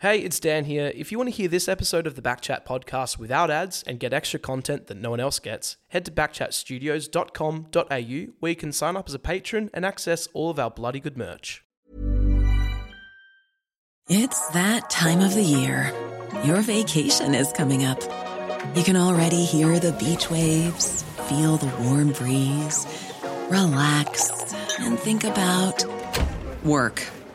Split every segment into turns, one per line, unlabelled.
Hey, it's Dan here. If you want to hear this episode of the Backchat podcast without ads and get extra content that no one else gets, head to backchatstudios.com.au where you can sign up as a patron and access all of our bloody good merch.
It's that time of the year. Your vacation is coming up. You can already hear the beach waves, feel the warm breeze, relax, and think about work.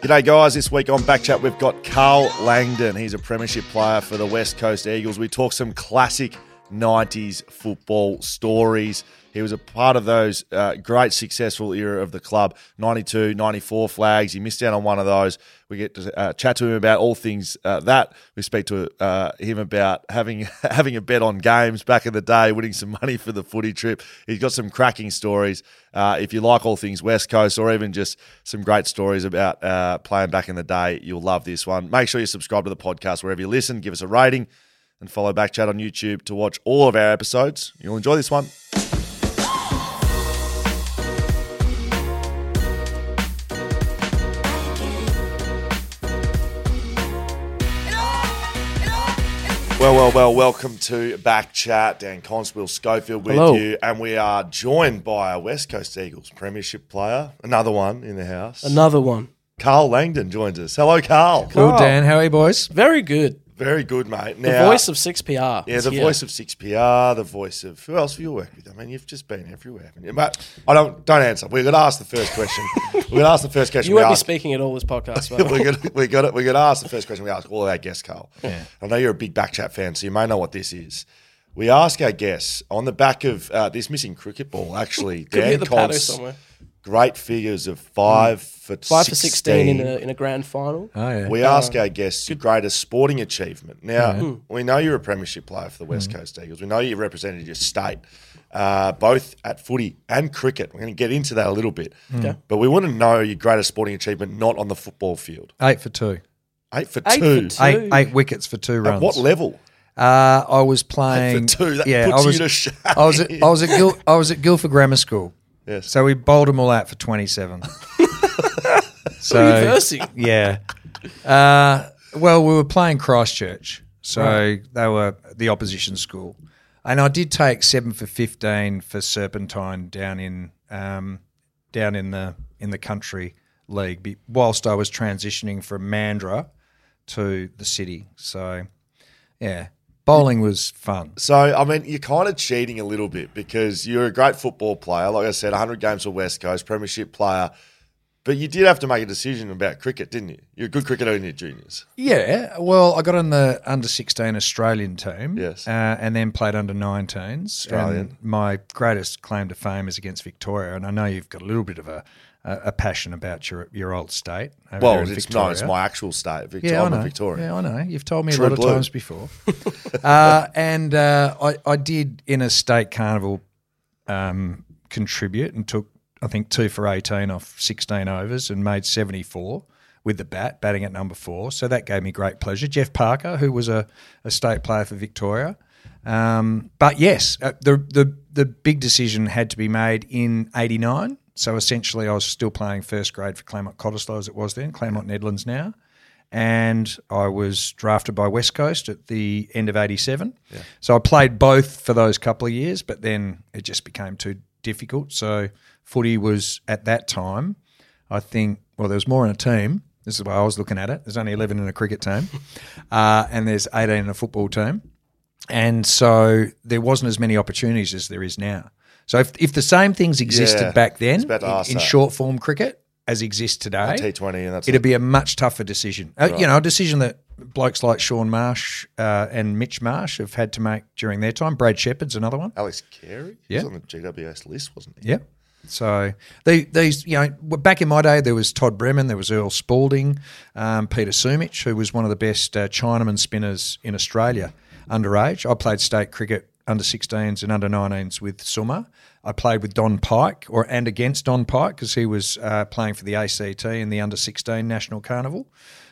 G'day, guys. This week on Backchat, we've got Karl Langdon. He's a premiership player for the West Coast Eagles. We talk some classic 90s football stories. He was a part of those uh, great successful era of the club, 92, 94 flags. He missed out on one of those. We get to uh, chat to him about all things uh, that. We speak to uh, him about having having a bet on games back in the day, winning some money for the footy trip. He's got some cracking stories. Uh, if you like all things West Coast or even just some great stories about uh, playing back in the day, you'll love this one. Make sure you subscribe to the podcast wherever you listen. Give us a rating and follow Backchat on YouTube to watch all of our episodes. You'll enjoy this one. Well, well, well, welcome to Back Chat. Dan Conswell Schofield with
Hello.
you. And we are joined by a West Coast Eagles Premiership player, another one in the house.
Another one.
Karl Langdon joins us. Hello, Karl.
Cool.
Good, Dan. How are you, boys?
Very good.
Very good, mate.
The voice of 6PR.
Yeah, the
here.
voice of 6PR, the voice of who else have you worked with? I mean, you've just been everywhere, haven't you? But I don't don't answer. We're gonna ask the first question. we're gonna ask the first question.
You
we
won't be
ask.
speaking at all this podcast. by the way.
we're gonna we got it. We're gonna ask the first question we ask all our guests, Karl. I know you're a big backchat fan, so you may know what this is. We ask our guests on the back of uh, this missing cricket ball. Actually,
Could be
Dan
at the paddo
Conce,
somewhere.
great figures of five mm. for
Five for 16 in a, in a grand final.
Oh, yeah.
We um, ask our guests your greatest sporting achievement. Now, hmm. we know you're a premiership player for the West hmm. Coast Eagles. We know you represented your state, uh, both at footy and cricket. We're going to get into that a little bit. Hmm.
Okay.
But we want to know your greatest sporting achievement not on the football field.
Eight for two.
Eight for
Eight
two.
for two.
Eight, eight wickets for two runs.
At what level?
Uh, I was playing.
Eight for two. That
yeah,
puts
I was.
you to shame.
I was. At, I was at. Gil, I was at Guildford Grammar School.
Yes.
So we bowled them all out for twenty-seven. so
Who are you versing?
yeah. Uh, well, we were playing Christchurch, so they were the opposition school, and I did take seven for fifteen for Serpentine down in um, down in the in the country league, be- whilst I was transitioning from Mandra to the city. So yeah, bowling was fun.
So, I mean, you're kind of cheating a little bit because you're a great football player. Like I said, 100 games for West Coast, premiership player. But you did have to make a decision about cricket, didn't you? You're a good cricketer in your juniors.
Yeah, well, I got on the under 16 Australian team.
Yes.
Uh, and then played under 19s.
Australian.
My greatest claim to fame is against Victoria. And I know you've got a little bit of a, a, a passion about your your old state.
Well, it's
Victoria.
no, it's my actual state. Victoria.
Yeah, I know.
a Victorian.
Yeah, I know. You've told me
True
a lot
blue.
of times before. uh, and uh, I, I did in a state carnival um, contribute and took, I think, two for 18 off 16 overs and made 74 with the bat, batting at number four. So that gave me great pleasure. Jeff Parker, who was a, a state player for Victoria. Um, but yes, uh, the, the, the big decision had to be made in 89. So essentially, I was still playing first grade for Claremont Cottesloe as it was then, Claremont Nedlands now and I was drafted by West Coast at the end of '87. So I played both for those couple of years, but then it just became too difficult. So footy was at that time, I think. Well, there was more in a team. This is the way I was looking at it. There's only 11 in a cricket team, uh, and there's 18 in a football team. And so there wasn't as many opportunities as there is now. So if, if the same things existed
Yeah,
back then
about to
in,
ask
in
that.
short form cricket as exists today,
T20 and that's
it'd be a much tougher decision. Uh, you know, a decision that blokes like Shaun Marsh uh, and Mitch Marsh have had to make during their time. Brad Sheppard's another one.
Alex Carey.
Yeah.
He's on the GWS list, wasn't he?
Yeah. So they, these, you know, back in my day, there was Todd Breman, there was Earl Spalding, um, Peter Sumich, who was one of the best uh, Chinaman spinners in Australia underage. I played state cricket under 16s and under 19s with Summer. I played with Don Pyke or and against Don Pyke because he was uh, playing for the ACT in the under 16 national carnival.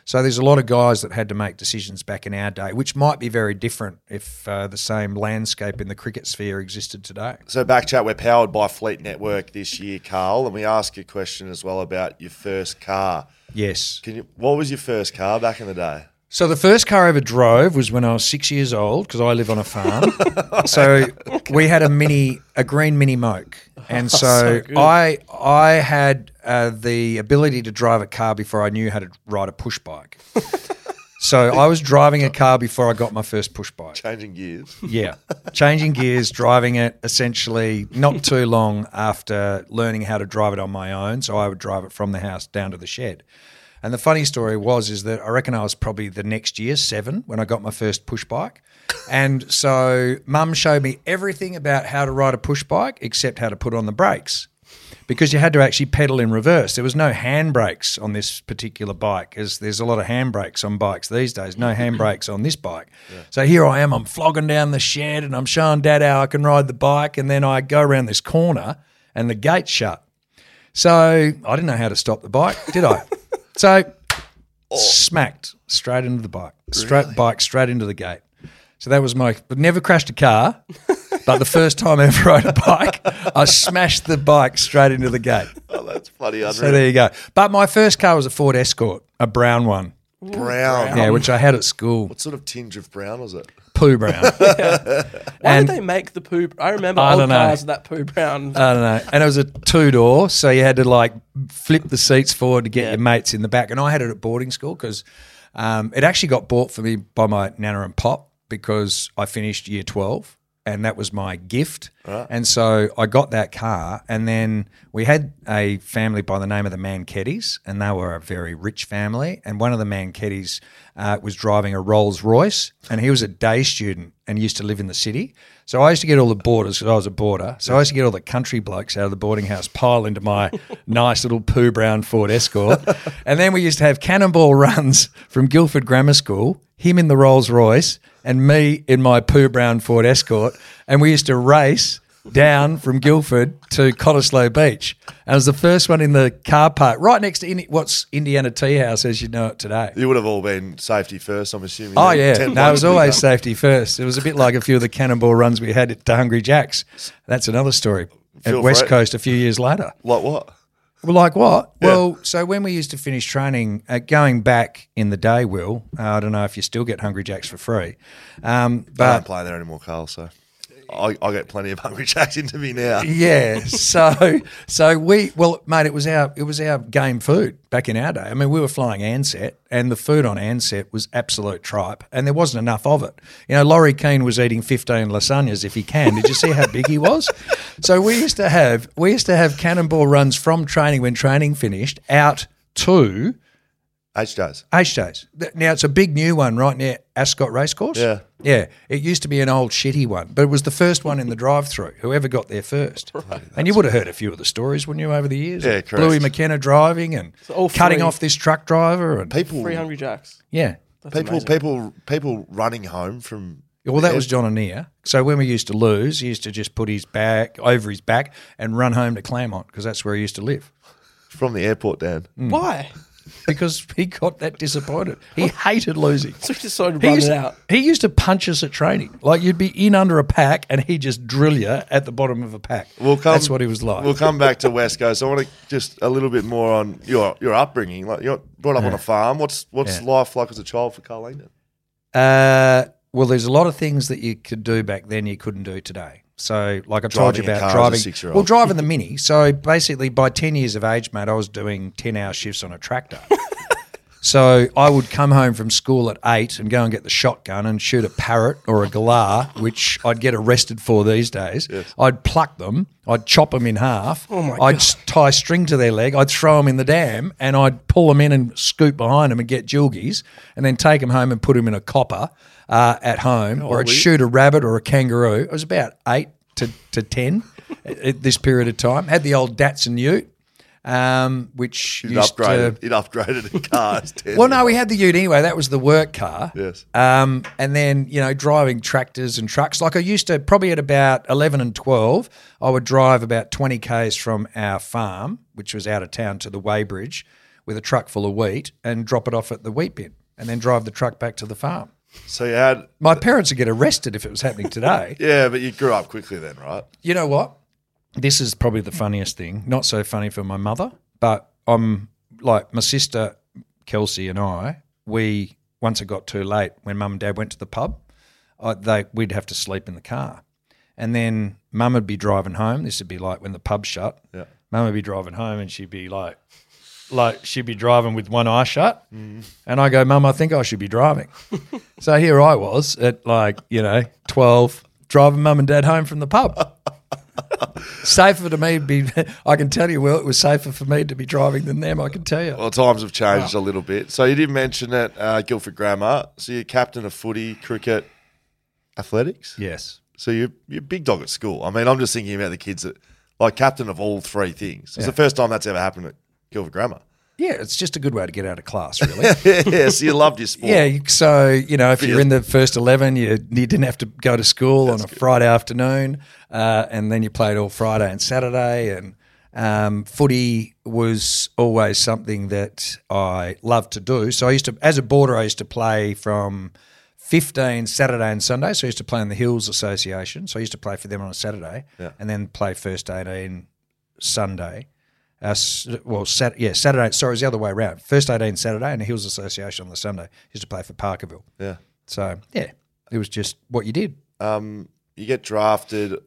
So there's a lot of guys that had to make decisions back in our day, which might be very different if uh, the same landscape in the cricket sphere existed today.
So back chat, we're powered by Fleet Network this year, Carl, and we ask a question as well about your first car.
Yes.
Can you? What was your first car back in the day?
So the first car I ever drove was when I was six years old because I live on a farm. so we had a mini, a green mini moke, and so, I I had uh, the ability to drive a car before I knew how to ride a push bike. so I was driving a car before I got my first push bike.
Changing gears.
Yeah, changing gears, driving it essentially not too long after learning how to drive it on my own. So I would drive it from the house down to the shed. And the funny story was is that I reckon I was probably the next year seven when I got my first push bike. And so mum showed me everything about how to ride a push bike except how to put on the brakes because you had to actually pedal in reverse. There was no handbrakes on this particular bike, as there's a lot of handbrakes on bikes these days. No handbrakes on this bike. So here I am, I'm flogging down the shed and I'm showing dad how I can ride the bike. And then I go around this corner and the gate's shut. So I didn't know how to stop the bike, did I? so oh. smacked straight into the bike, straight bike straight into the gate. So that was my. I've never crashed a car, but the first time I ever rode a bike, I smashed the bike straight into the gate.
Oh, that's bloody unreal.
So there you go. But my first car was a Ford Escort, a brown one.
brown.
Yeah, which I had at school.
What sort of tinge of brown was it?
Poo brown.
Why
And-
did they make the poo? I remember
I
old
know.
cars with that poo brown.
I don't know. And it was a two door, so you had to like flip the seats forward to get your mates in the back. And I had it at boarding school because um, it actually got bought for me by my nana and pop because I finished year 12 and that was my gift. And so I got that car. And then we had a family by the name of the Mankettis, and they were a very rich family. And one of the Mankettis uh, was driving a Rolls Royce, and he was a day student and used to live in the city. So I used to get all the boarders because I was a boarder. So I used to get all the country blokes out of the boarding house, pile into my nice little poo brown Ford Escort. and then we used to have cannonball runs from Guildford Grammar School, him in the Rolls Royce, and me in my poo brown Ford Escort. And we used to race down from Guildford to Cottesloe Beach. And I was the first one in the car park, right next to Indi- what's Indiana Tea House as you know it today.
You would have all been safety first, I'm assuming.
Oh yeah,
10
no, it was always safety first. It was a bit like a few of the cannonball runs we had at the Hungry Jacks. That's another story.
Feel
at West
free.
Coast a few years later.
Like what?
Well, like what? Well, so when we used to finish training, uh, going back in the day, Will, uh, I don't know if you still get Hungry Jacks for free, um, but
I don't play there anymore, Karl. So I, I get plenty of hungry jacks into me now.
yeah. So so we well, mate, it was our it was our game food back in our day. I mean, we were flying Ansett, and the food on Ansett was absolute tripe, and there wasn't enough of it. You know, Laurie Keene was eating fifteen lasagnas if he can. Did you see how big he was? So we used to have we used to have cannonball runs from training when training finished out to
H days.
H days. Now it's a big new one right near Ascot Racecourse.
Yeah.
yeah. It used to be an old shitty one, but it was the first one in the drive-through. Whoever got there first, and you would have heard a few of the stories, wouldn't you, over the years?
Yeah, correct.
Bluey McKenna driving and
all
cutting
free.
off this truck driver, and
People,
Three Hungry Jacks.
yeah.
That's
people,
amazing.
people, people running home from.
Well, that was John Annear. So when we used to lose, he used to just put his back over his back and run home to Claremont because that's where he used to live.
from the airport, Dan. Mm.
Why?
Because he got that disappointed. He hated losing.
So he decided to
He
run
used,
it out.
he used to punch us at training. Like you'd be in under a pack and he'd just drill you at the bottom of a pack.
We'll come,
That's what he was like.
We'll come back to West Coast. I want to just a little bit more on your your upbringing. Like you're brought up on a farm. What's what's
Yeah.
life like as a child for Karl Langdon?
Uh, well, there's a lot of things that you could do back then you couldn't do today. So, like I've told you about
car as a
driving, well, driving the mini. So basically, by ten years of age, mate, I was doing ten-hour shifts on a tractor. So I would come home from school at eight and go and get the shotgun and shoot a parrot or a galah, which I'd get arrested for these days. I'd pluck them, I'd chop them in half,
Oh my
I'd s- tie string to their leg, I'd throw them in the dam, and I'd pull them in and scoop behind them and get gilgies, and then take them home and put them in a copper uh, at home, or I'd shoot a rabbit or a kangaroo. I was about eight to, to ten at, at this period of time. Had the old Datsun Ute. Um, which
He'd
used to,
upgraded. He'd upgraded the cars.
well, no, we had the Ute anyway. That was the work car.
Yes.
Um, and then you know driving tractors and trucks. Like I used to, probably at about eleven and twelve, I would drive about twenty k's from our farm, which was out of town, to the weighbridge with a truck full of wheat, and drop it off at the wheat bin, and then drive the truck back to the farm.
So you had,
My parents would get arrested if it was happening today.
yeah, but you grew up quickly then, right?
You know what? This is probably the funniest thing. Not so funny for my mother, but I'm like my sister Kelsey and I. We once it got too late when mum and dad went to the pub, I, they we'd have to sleep in the car, and then mum would be driving home. This would be like when the pub shut.
Yeah.
Mum would be driving home, and she'd be like, like she'd be driving with one eye shut, mm. and I go, Mum, I think I should be driving. so here I was at like you know twelve, driving mum and dad home from the pub. safer to me to be. I can tell you, well, it was safer for me to be driving than them. I can tell you.
Well, times have changed a little bit. So you did mention that uh, Guildford Grammar. So you're captain of footy, cricket, athletics.
yes.
So you're you're a big dog at school. I mean, I'm just thinking about the kids that like captain of all three things. It's the first time that's ever happened at Guildford Grammar.
Yeah, it's just a good way to get out of class, really.
yeah, so you loved your sport.
Yeah, so you know, if you're in the first eleven, you you didn't have to go to school on a Friday afternoon, uh, and then you played all Friday and Saturday, and um, footy was always something that I loved to do. So I used to, as a boarder, I used to play from fifteen Saturday and Sunday. So I used to play in the Hills Association. So I used to play for them on a Saturday,
Yeah.
and then play first eighteen Sunday. Uh, well, sat- yeah, Saturday. Sorry, it was the other way around. First 18 Saturday and the Hills Association on the Sunday. Used to play for Parkerville.
Yeah.
So, yeah, it was just what you did.
Um, you get drafted.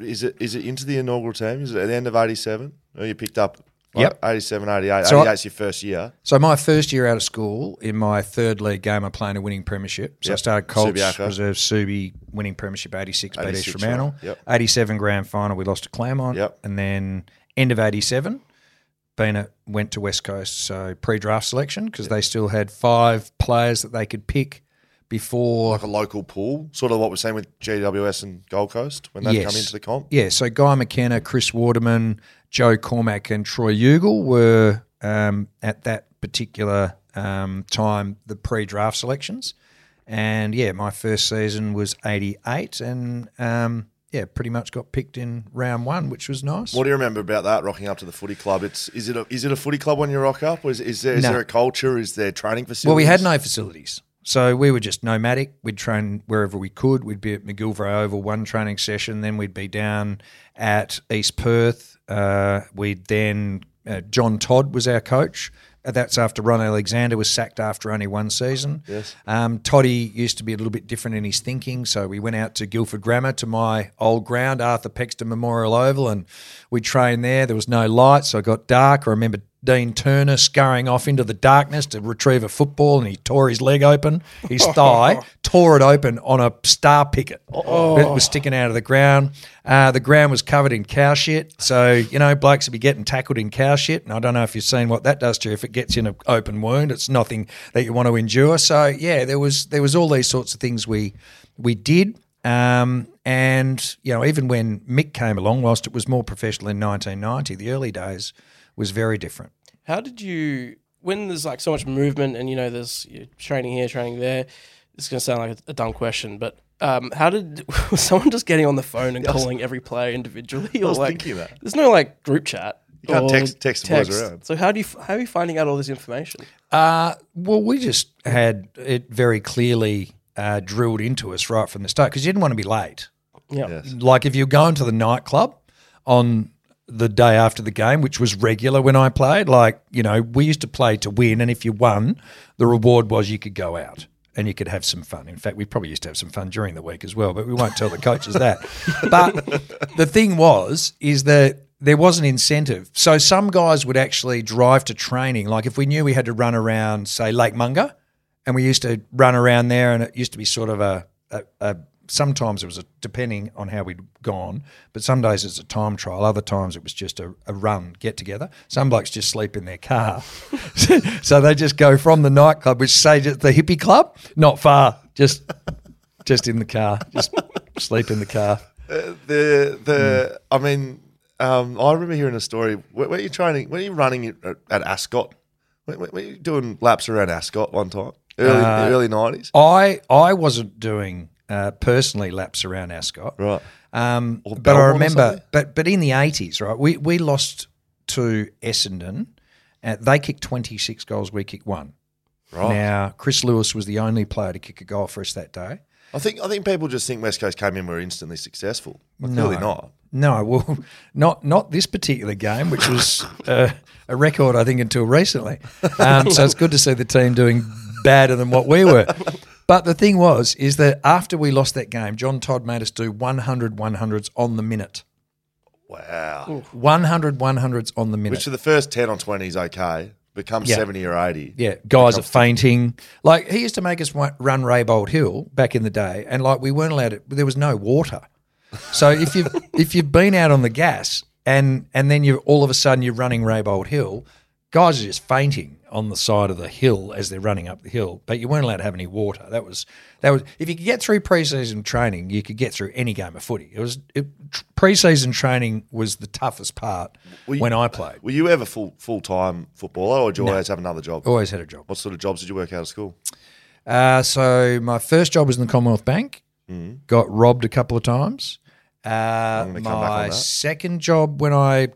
Is it is it into the inaugural team? Is it at the end of '87? Or you picked up?
Yep.
87, 88.
So I-
88's your first year.
So, my first year out of school, in my third league game, I played a winning premiership. So, I
Yep.
started Colts,
Subiaco.
Reserve Subi, winning premiership 86, beat
86,
East Fremantle.
Yep.
87 grand final, we lost to Claremont.
Yep.
And then end of 87, Bena went to West Coast. So, pre draft selection, because they still had five players that they could pick before
Like a local pool, sort of what we're saying with GWS and Gold Coast when they
Yes.
come into the comp.
Yeah, so Guy McKenna, Chris Waterman, Joe Cormack, and Troy Ugle were um, at that particular um, time the pre-draft selections, and yeah, my first season was '88, and um, yeah, pretty much got picked in round one, which was nice.
What do you remember about that? Rocking up to the footy club. It's is it a, is it a footy club when you rock up? Or is, is there is
No.
there a culture? Is there training facilities?
Well, we had no facilities. So we were just nomadic. We'd train wherever we could. We'd be at McGilvray Oval one training session, then we'd be down at East Perth. Uh, we'd then uh, John Todd was our coach. That's after Ron Alexander was sacked after only one season.
Yes.
Um, Toddy used to be a little bit different in his thinking, so we went out to Guildford Grammar to my old ground, Arthur Pexton Memorial Oval, and we trained there. There was no light, so it got dark. I remember Dean Turner scurrying off into the darkness to retrieve a football, and he tore his leg open, his thigh, tore it open on a star picket. It was sticking out of the ground. Uh, the ground was covered in cow shit, so you know blokes would be getting tackled in cow shit, and I don't know if you've seen what that does to you. If it gets you in an open wound, it's nothing that you want to endure. So yeah, there was there was all these sorts of things we we did. Um, and you know, even when Mick came along, whilst it was more professional in 1990, the early days was very different.
How did you, when there's like so much movement and you know there's you're training here, training there, it's going to sound like a, a dumb question, but um, how did was someone just getting on the phone and calling every player individually? Or
was
like,
thinking that.
There's no like group chat.
You can't text- text boys around.
So how do you how are you finding out all this information?
Uh, well, we just had it very clearly uh, drilled into us right from the start because you didn't want to be late.
Yeah.
Yes.
Like if you're going to the nightclub on the day after the game, which was regular when I played, like, you know, we used to play to win. And if you won, the reward was you could go out and you could have some fun. In fact, we probably used to have some fun during the week as well, but we won't tell the coaches that. But the thing was, is that there was an incentive. So some guys would actually drive to training. Like if we knew we had to run around, say Lake Monger, and we used to run around there, and it used to be sort of a, a, a sometimes it was a, depending on how we'd gone, but some days it's a time trial. Other times it was just a, a run, get together. Some blokes just sleep in their car, so they just go from the nightclub, which say the Hip-E Club, not far, just just in the car, just sleep in the car.
Uh, the the I mean, um, I remember hearing a story. Were, were you training? Were you running at, at Ascot? Were, were you doing laps around Ascot one time? Early
Uh,
early nineties,
I I wasn't doing uh, personally laps around Ascot,
right?
Um, but I remember, but but in the eighties, right? We we lost to Essendon. Uh, they kicked twenty six goals. We kicked one.
Right.
Now Chris Lewis was the only player to kick a goal for us that day.
I think I think people just think West Coast came in and were instantly successful. Well, Clearly
No.
not.
No, well, not not this particular game, which was uh, a record, I think, until recently. Um, so it's good to see the team doing better than what we were. But the thing was, is that after we lost that game, John Todd made us do 100 100s on the minute.
Wow.
100 100s on the minute.
Which for the first ten on twenty is okay. Becomes
Yeah.
seventy or eighty.
Yeah, guys are fainting. Like he used to make us run Reabold Hill back in the day, and like we weren't allowed to. There was no water, so if you have if you've been out on the gas and and then you're all of a sudden you're running Reabold Hill, guys are just fainting on the side of the hill as they're running up the hill. But you weren't allowed to have any water. That was that was if you could get through preseason training, you could get through any game of footy. It was it, preseason training was the toughest part
you-
when I played.
Were you ever full full time footballer, or did you always have another job?
Always had a job.
What sort of jobs did you work out of school?
Uh, so my first job was in the Commonwealth Bank. Got robbed a couple of times. Uh,
gonna come back on
my second job when I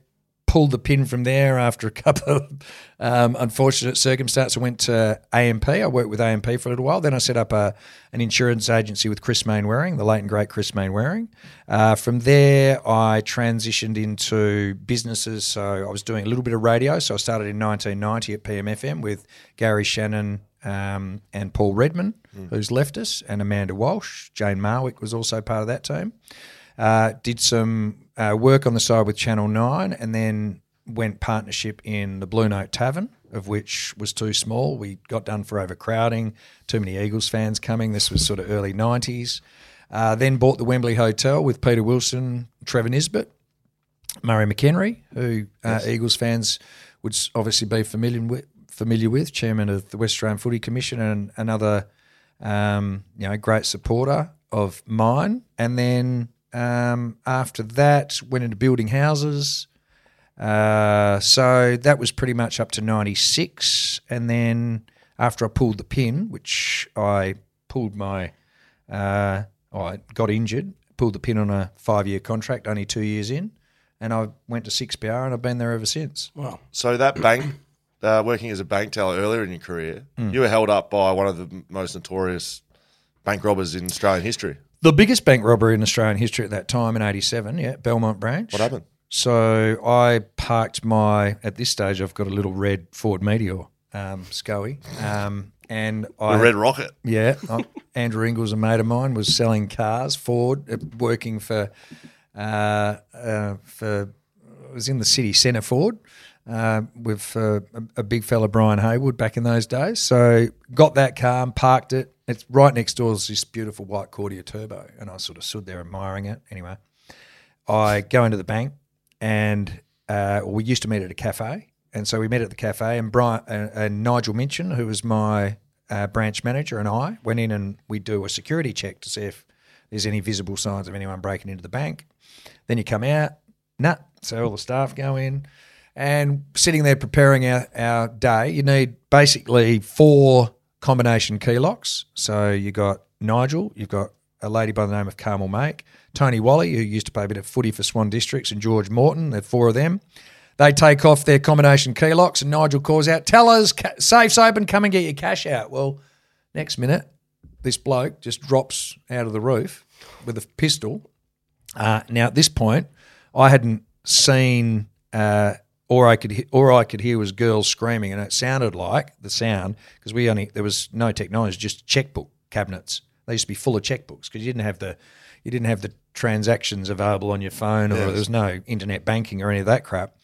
pulled the pin from there after a couple of um, unfortunate circumstances, I went to AMP. I worked with AMP for a little while. Then I set up a, an insurance agency with Chris Mainwaring, the late and great Chris Mainwaring. Uh, from there, I transitioned into businesses. So I was doing a little bit of radio. So I started in 1990 at PMFM with Gary Shannon um, and Paul Redman, who's left us, and Amanda Walsh. Jane Marwick was also part of that team. Uh, did some uh, work on the side with Channel 9 and then went partnership in the Blue Note Tavern, of which was too small. We got done for overcrowding, too many Eagles fans coming. This was sort of early 90s. Uh, then bought the Wembley Hotel with Peter Wilson, Trevor Nisbett, Murray McHenry, who uh, Eagles fans would obviously be familiar with, familiar with, chairman of the West Australian Footy Commission and another um, you know great supporter of mine. And then um, after that, went into building houses. Uh, so that was pretty much up to '96, and then after I pulled the pin, which I pulled my, uh, I got injured, pulled the pin on a five-year contract, only two years in, and I went to Six PR, and I've been there ever since.
Wow.
So that bank, uh, working as a bank teller earlier in your career,
Hmm.
you were held up by one of the most notorious bank robbers in Australian history.
The biggest bank robbery in Australian history at that time in '87, yeah, Belmont Branch.
What happened?
So I parked my. At this stage, I've got a little red Ford Meteor, um, um, and I
The Red Rocket.
Yeah, Andrew Ingles, a mate of mine, was selling cars. Ford, uh, working for uh, uh, for was in the city centre. Ford uh, with uh, a, big fella Brian Haywood back in those days. So got that car and parked it. It's right next door is this beautiful white Cordia Turbo, and I sort of stood there admiring it. Anyway, I go into the bank, and uh, we used to meet at a cafe, and so we met at the cafe, and Brian and, Nigel Minchin, who was my uh, branch manager, and I went in and we do a security check to see if there's any visible signs of anyone breaking into the bank. Then you come out, nah. So all the staff go in, and sitting there preparing our, our day, you need basically four combination key locks. So you got Nigel, you've got a lady by the name of Carmel Make, Tony Wally, who used to play a bit of footy for Swan Districts, and George Morton. There are four of them. They take off their combination key locks, and Nigel calls out, "Tellers, ca- safe's open. Come and get your cash out." Well, next minute, this bloke just drops out of the roof with a pistol. Uh, now at this point, I hadn't seen, uh, or I could, or I could hear was girls screaming, and it sounded like the sound because we only there was no technology, just checkbook cabinets They used to be full of checkbooks because you didn't have the you didn't have the transactions available on your phone, or there was no internet banking or any of that crap.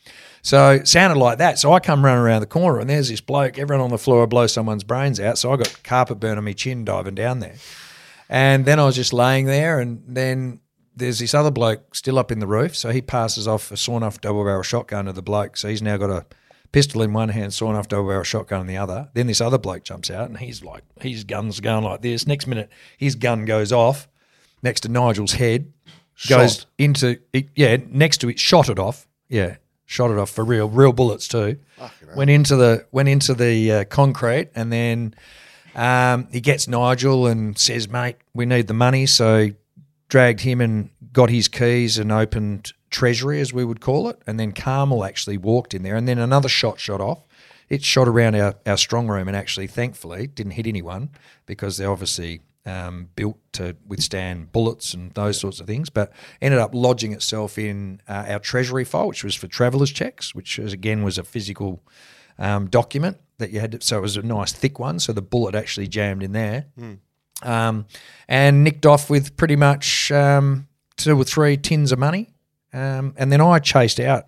So it sounded like that. So I come running around the corner, and there's this bloke. Everyone on the floor blow someone's brains out. So I got carpet burn on my chin diving down there. And then I was just laying there, and then there's this other bloke still up in the roof. So he passes off a sawn off double barrel shotgun to the bloke. So he's now got a pistol in one hand, sawn off double barrel shotgun in the other. Then this other bloke jumps out, and he's like, his gun's going like this. Next minute, his gun goes off next to Nigel's head, goes
Shot.
into, it, yeah, next to it, shot it off. Yeah, shot it off for real, real bullets too. Went into the went into the uh, concrete, and then um, he gets Nigel and says, "Mate, we need the money." So dragged him and got his keys and opened treasury, as we would call it. And then Carmel actually walked in there, and then another shot shot off. It shot around our, our strong room and actually, thankfully, didn't hit anyone because they're obviously um, built to withstand bullets and those sorts of things. But ended up lodging itself in uh, our treasury file, which was for travellers checks, which was, again was a physical um, document that you had. To, so it was a nice thick one. So the bullet actually jammed in there um, and nicked off with pretty much um, two or three tins of money. Um, and then I chased out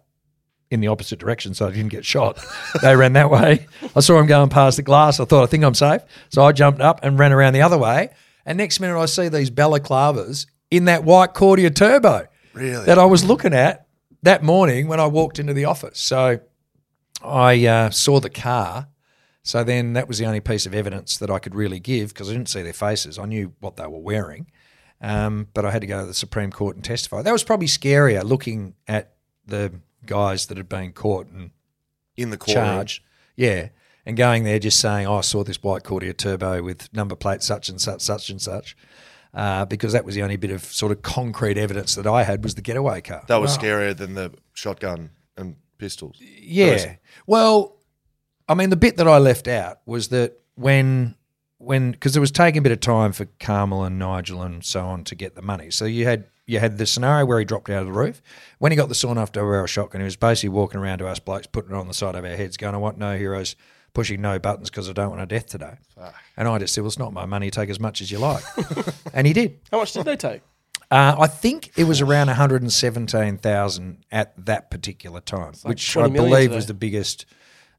in the opposite direction so I didn't get shot. they ran that way. I saw him going past the glass. I thought, I think I'm safe. So I jumped up and ran around the other way. And next minute, I see these balaclavas in that white Cordia turbo
Really?
that I was looking at that morning when I walked into the office. So I uh, saw the car. So then that was the only piece of evidence that I could really give because I didn't see their faces. I knew what they were wearing. Um, but I had to go to the Supreme Court and testify. That was probably scarier looking at the guys that had been caught and
in the courtroom.
charged. Yeah. And going there just saying, oh, I saw this white Cordia turbo with number plate such and such, such and such. Uh, because that was the only bit of sort of concrete evidence that I had was the getaway car.
That was scarier than the shotgun and pistols.
Yeah. Well, I mean, the bit that I left out was that when when because it was taking a bit of time for Carmel and Nigel and so on to get the money. So you had you had the scenario where he dropped out of the roof. When he got the sawn off double barrel shotgun, he was basically walking around to us blokes, putting it on the side of our heads, going, "I want no heroes." Pushing no buttons because I don't want a death today. And I just said, Well, it's not my money. Take as much as you like. and he did.
How much did they take?
Uh, I think it was around 117,000 at that particular time, which I believe
today.
was the biggest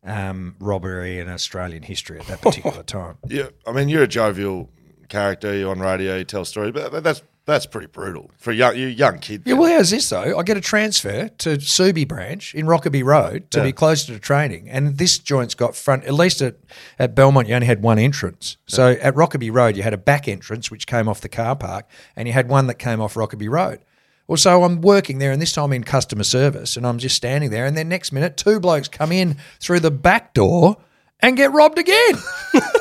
um, robbery in Australian history at that particular time.
Yeah, I mean, you're a jovial character. You're on radio. You tell stories, but that's that's pretty brutal for a young you young kid.
Yeah, well, how's this though? I get a transfer to Subi branch in Rokeby Road to be closer to training, and this joint's got front. At least at, at Belmont, you only had one entrance. So at Rokeby Road, you had a back entrance which came off the car park, and you had one that came off Rokeby Road. Well, so I'm working there, and this time in customer service, and I'm just standing there, and then next minute, two blokes come in through the back door and get robbed again.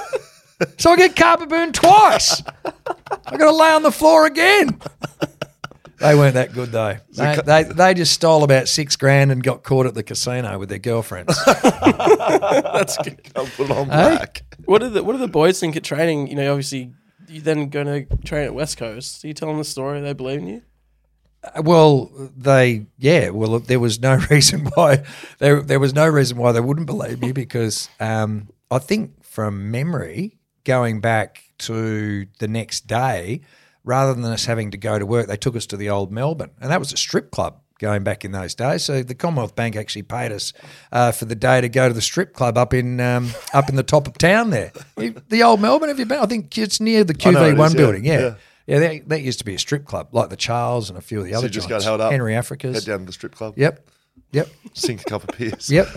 so I get carpet burned twice. I got to lay on the floor again. They weren't that good though. They, they, they just stole about six grand and got caught at the casino with their girlfriends.
That's good.
I'll put it on black.
What do the What do the boys think at training? You know, obviously, you're then going to train at West Coast. Do you tell them the story? They believe in you.
Well, they yeah. Well, there was no reason why there there was no reason why they wouldn't believe me because um, I think from memory, going back to the next day, rather than us having to go to work, they took us to the old Melbourne, and that was a strip club going back in those days. So the Commonwealth Bank actually paid us uh, for the day to go to the strip club up in um, up in the top of town there. The old Melbourne, have you been? I think it's near the
it
QV1 building. Yeah.
yeah.
Yeah, that, that used to be a strip club, like the Charles and a few of the
So
other
you just
joints.
got held up.
Henry Africa's, Head
down to the strip club.
Yep. Yep.
Sink a couple of beers.
Yep.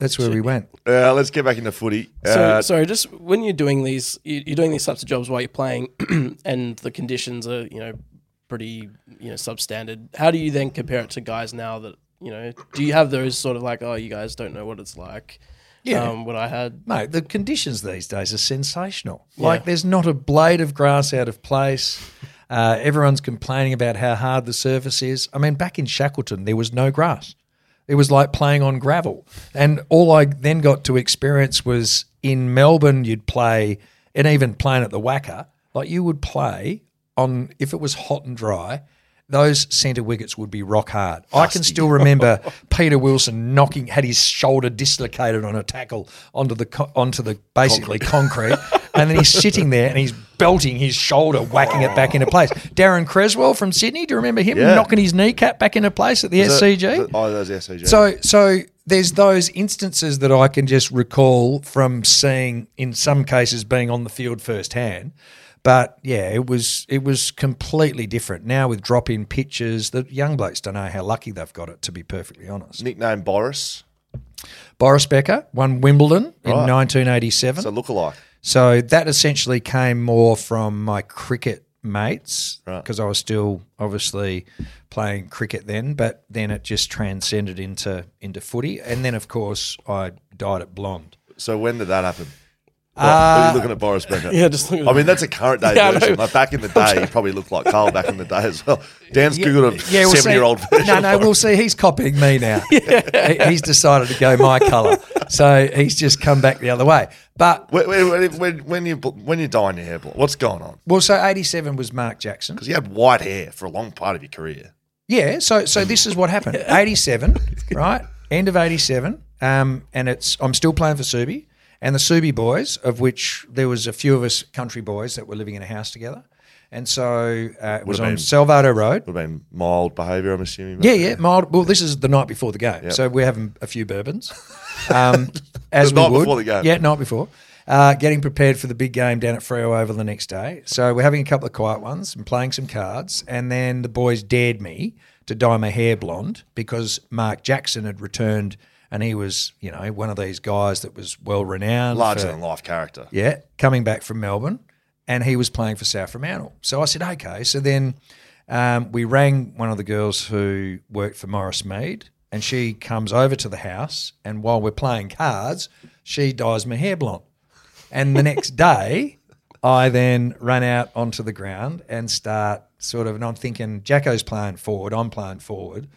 That's where we went.
Uh, let's get back into footy.
So,
Uh,
sorry, just when you're doing these, you're doing these types of jobs while you're playing, and the conditions are, you know, pretty, you know, substandard. How do you then compare it to guys now that, you know, do you have those sort of like, oh, you guys don't know what it's like?
Yeah.
Um, what I had.
Mate, the conditions these days are sensational. Like, there's not a blade of grass out of place. Uh, everyone's complaining about how hard the surface is. I mean, back in Shackleton, there was no grass. It was like playing on gravel. And all I then got to experience was in Melbourne, you'd play, and even playing at the WACA, like you would play on, if it was hot and dry, those centre wickets would be rock hard. I can still remember Peter Wilson knocking, had his shoulder dislocated on a tackle onto the onto the basically concrete, and then he's sitting there and he's belting his shoulder, whacking it back into place. Daryn Cresswell from Sydney, do you remember him
Yeah.
knocking his kneecap back into place at the
Is
SCG?
is that- oh, that was the SCG.
So, so there's those instances that I can just recall from seeing, in some cases, being on the field firsthand. But yeah, it was it was completely different. Now with drop in pitches, the young blokes don't know how lucky they've got it. To be perfectly honest,
nickname Boris.
Boris Becker won Wimbledon in 1987.
So lookalike.
So that essentially came more from my cricket mates
Right.
because I was still obviously playing cricket then, but then it just transcended into into footy, and then of course I died at blonde.
So when did that happen?
Uh,
are you looking at Boris Becker?
Yeah, just looking. at
I mean, that's a current day
Yeah,
version. Like back in the day, he probably looked like Karl back in the day as well. Dan's googled a
we'll see.
seven-year-old version.
No, no, we'll see. He's copying me now. He- He's decided to go my colour, so he's just come back the other way. But
When, when, when, when you when you dyeing your hair blonde, what's going on?
well, so '87 was Mark Jackson.
Because he had white hair for a long part of your career.
Yeah, so so this is what happened. 87, right? End of 87. Um, and it's I'm still playing for Subi and the Subi boys, of which there was a few of us country boys that were living in a house together. And so uh, it was on
been-
Salvado Road.
Would have been mild behaviour, I'm assuming.
Yeah, yeah, mild. Well, this is the night before the game, so we're having a few bourbons. Um, as
The
we
night
would.
before the game.
Yeah, night before. Uh, getting prepared for the big game down at Freo Oval the next day. So we're having a couple of quiet ones and playing some cards, and then the boys dared me to dye my hair blonde because Mark Jackson had returned, and he was, you know, one of these guys that was well renowned,
Larger than life character.
yeah, coming back from Melbourne, and he was playing for South Fremantle. So I said, okay. So then um, we rang one of the girls who worked for Maurice Meade, and she comes over to the house, and while we're playing cards, she dyes my hair blonde. And the next day, I then run out onto the ground and start sort of, and I'm thinking, Jacko's playing forward, I'm playing forward.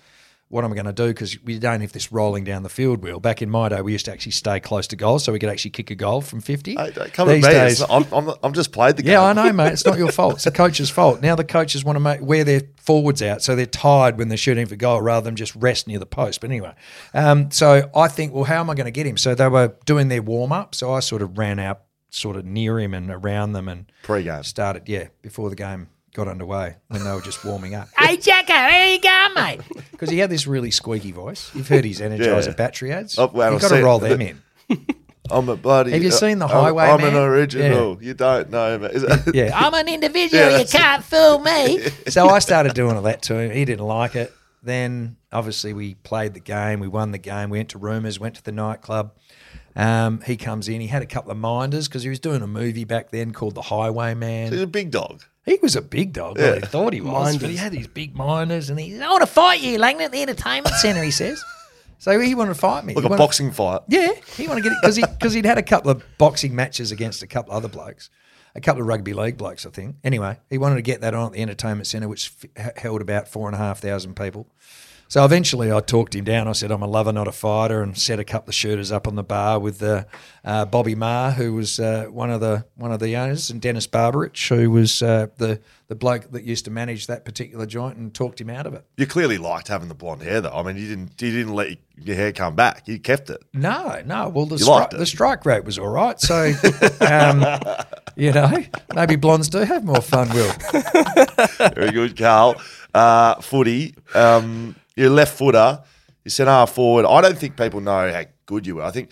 What am I going to do? Because we don't have this rolling down the field wheel. Back in my day, we used to actually stay close to goal so we could actually kick a goal from 50.
Hey, come
These
at me.
days-
I'm, I'm, I'm just played the game.
yeah, I know, mate. It's not your fault. It's the coach's fault. Now the coaches want to make wear their forwards out, so they're tired when they're shooting for goal rather than just rest near the post. But anyway, um, so I think, well, how am I going to get him? So they were doing their warm up, so I sort of ran out, sort of near him and around them, and
Pre-game.
started. Yeah, before the game got underway when they were just warming up.
Hey, Jacko, how you going, mate?
Because he had this really squeaky voice. You've heard his Energizer
Yeah.
battery ads.
Oh, well,
You've
I've
got to
seen-
roll them in.
I'm a bloody.
Have you seen The
I'm-
Highway
I'm, an
Man?
original. You don't know, man. Is it-
Yeah.
I'm an individual.
Yeah,
you can't fool me.
so I started doing all that to him. He didn't like it. Then obviously we played the game. We won the game. We went to Rumours, went to the nightclub. Um, he comes in. He had a couple of minders because he was doing a movie back then called The Highwayman.
He's a big dog.
He was a big dog. Well, he thought he was, but he had these big miners, and he
I want to fight you, Langdon, at the entertainment centre, he says.
so he wanted to fight me.
Like
He
a
wanted-
boxing fight.
Yeah, he wanted to get it because he because he'd had a couple of boxing matches against a couple of other blokes, a couple of rugby league blokes, I think. Anyway, he wanted to get that on at the entertainment centre, which f- held about four and a half thousand people. So eventually, I talked him down. I said, "I'm a lover, not a fighter," and set a couple of shooters up on the bar with uh, uh, Bobby Marr, who was uh, one of the one of the owners, and Dennis Barberich, who was uh, the the bloke that used to manage that particular joint, and talked him out of it.
You clearly liked having the blonde hair, though. I mean, you didn't. You didn't let your hair come back. You kept it.
No, no. Well, the stri- the strike rate was all right. So, um, you know, maybe blondes do have more fun. Will
Very good, Karl. Uh, footy. Um, you're left footer. You centre half forward. I don't think people know how good you were. I think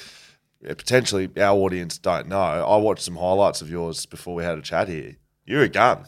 potentially our audience don't know. I watched some highlights of yours before we had a chat here. You're a gun.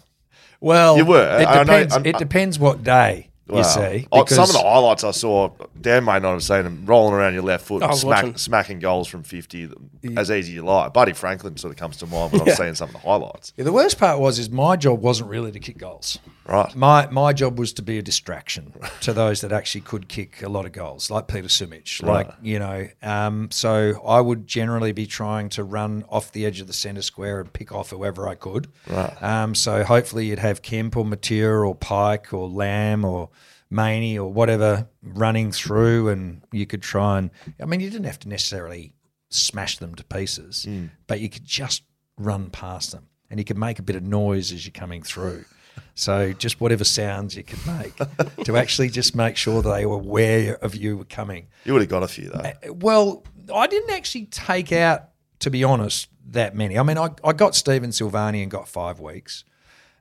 Well,
You were.
It
know-
depends.
I'm-
it depends what day
Wow.
you see.
Oh, some of the highlights I saw, Dan may not have seen them rolling around your left foot,
I was
smack,
watching.
smacking goals from 50 as easy as you like. Buddy Franklin sort of comes to mind when I'm seeing some of the highlights.
Yeah, the worst part was is my job wasn't really to kick goals.
Right.
My my job was to be a distraction to those that actually could kick a lot of goals, like Peter Sumich. Like you know, um, so I would generally be trying to run off the edge of the centre square and pick off whoever I could. Right. Um, so hopefully you'd have Kemp or Matera or Pyke or Lamb or Maney or whatever running through, and you could try and. I mean, you didn't have to necessarily smash them to pieces, hmm. but you could just run past them, and you could make a bit of noise as you're coming through. So just whatever sounds you could make to actually just make sure they were aware of you were coming.
You would have got a few, though.
Uh, well, I didn't actually take out to be honest, that many. I mean, I, I got Stephen Silvagni and got five weeks.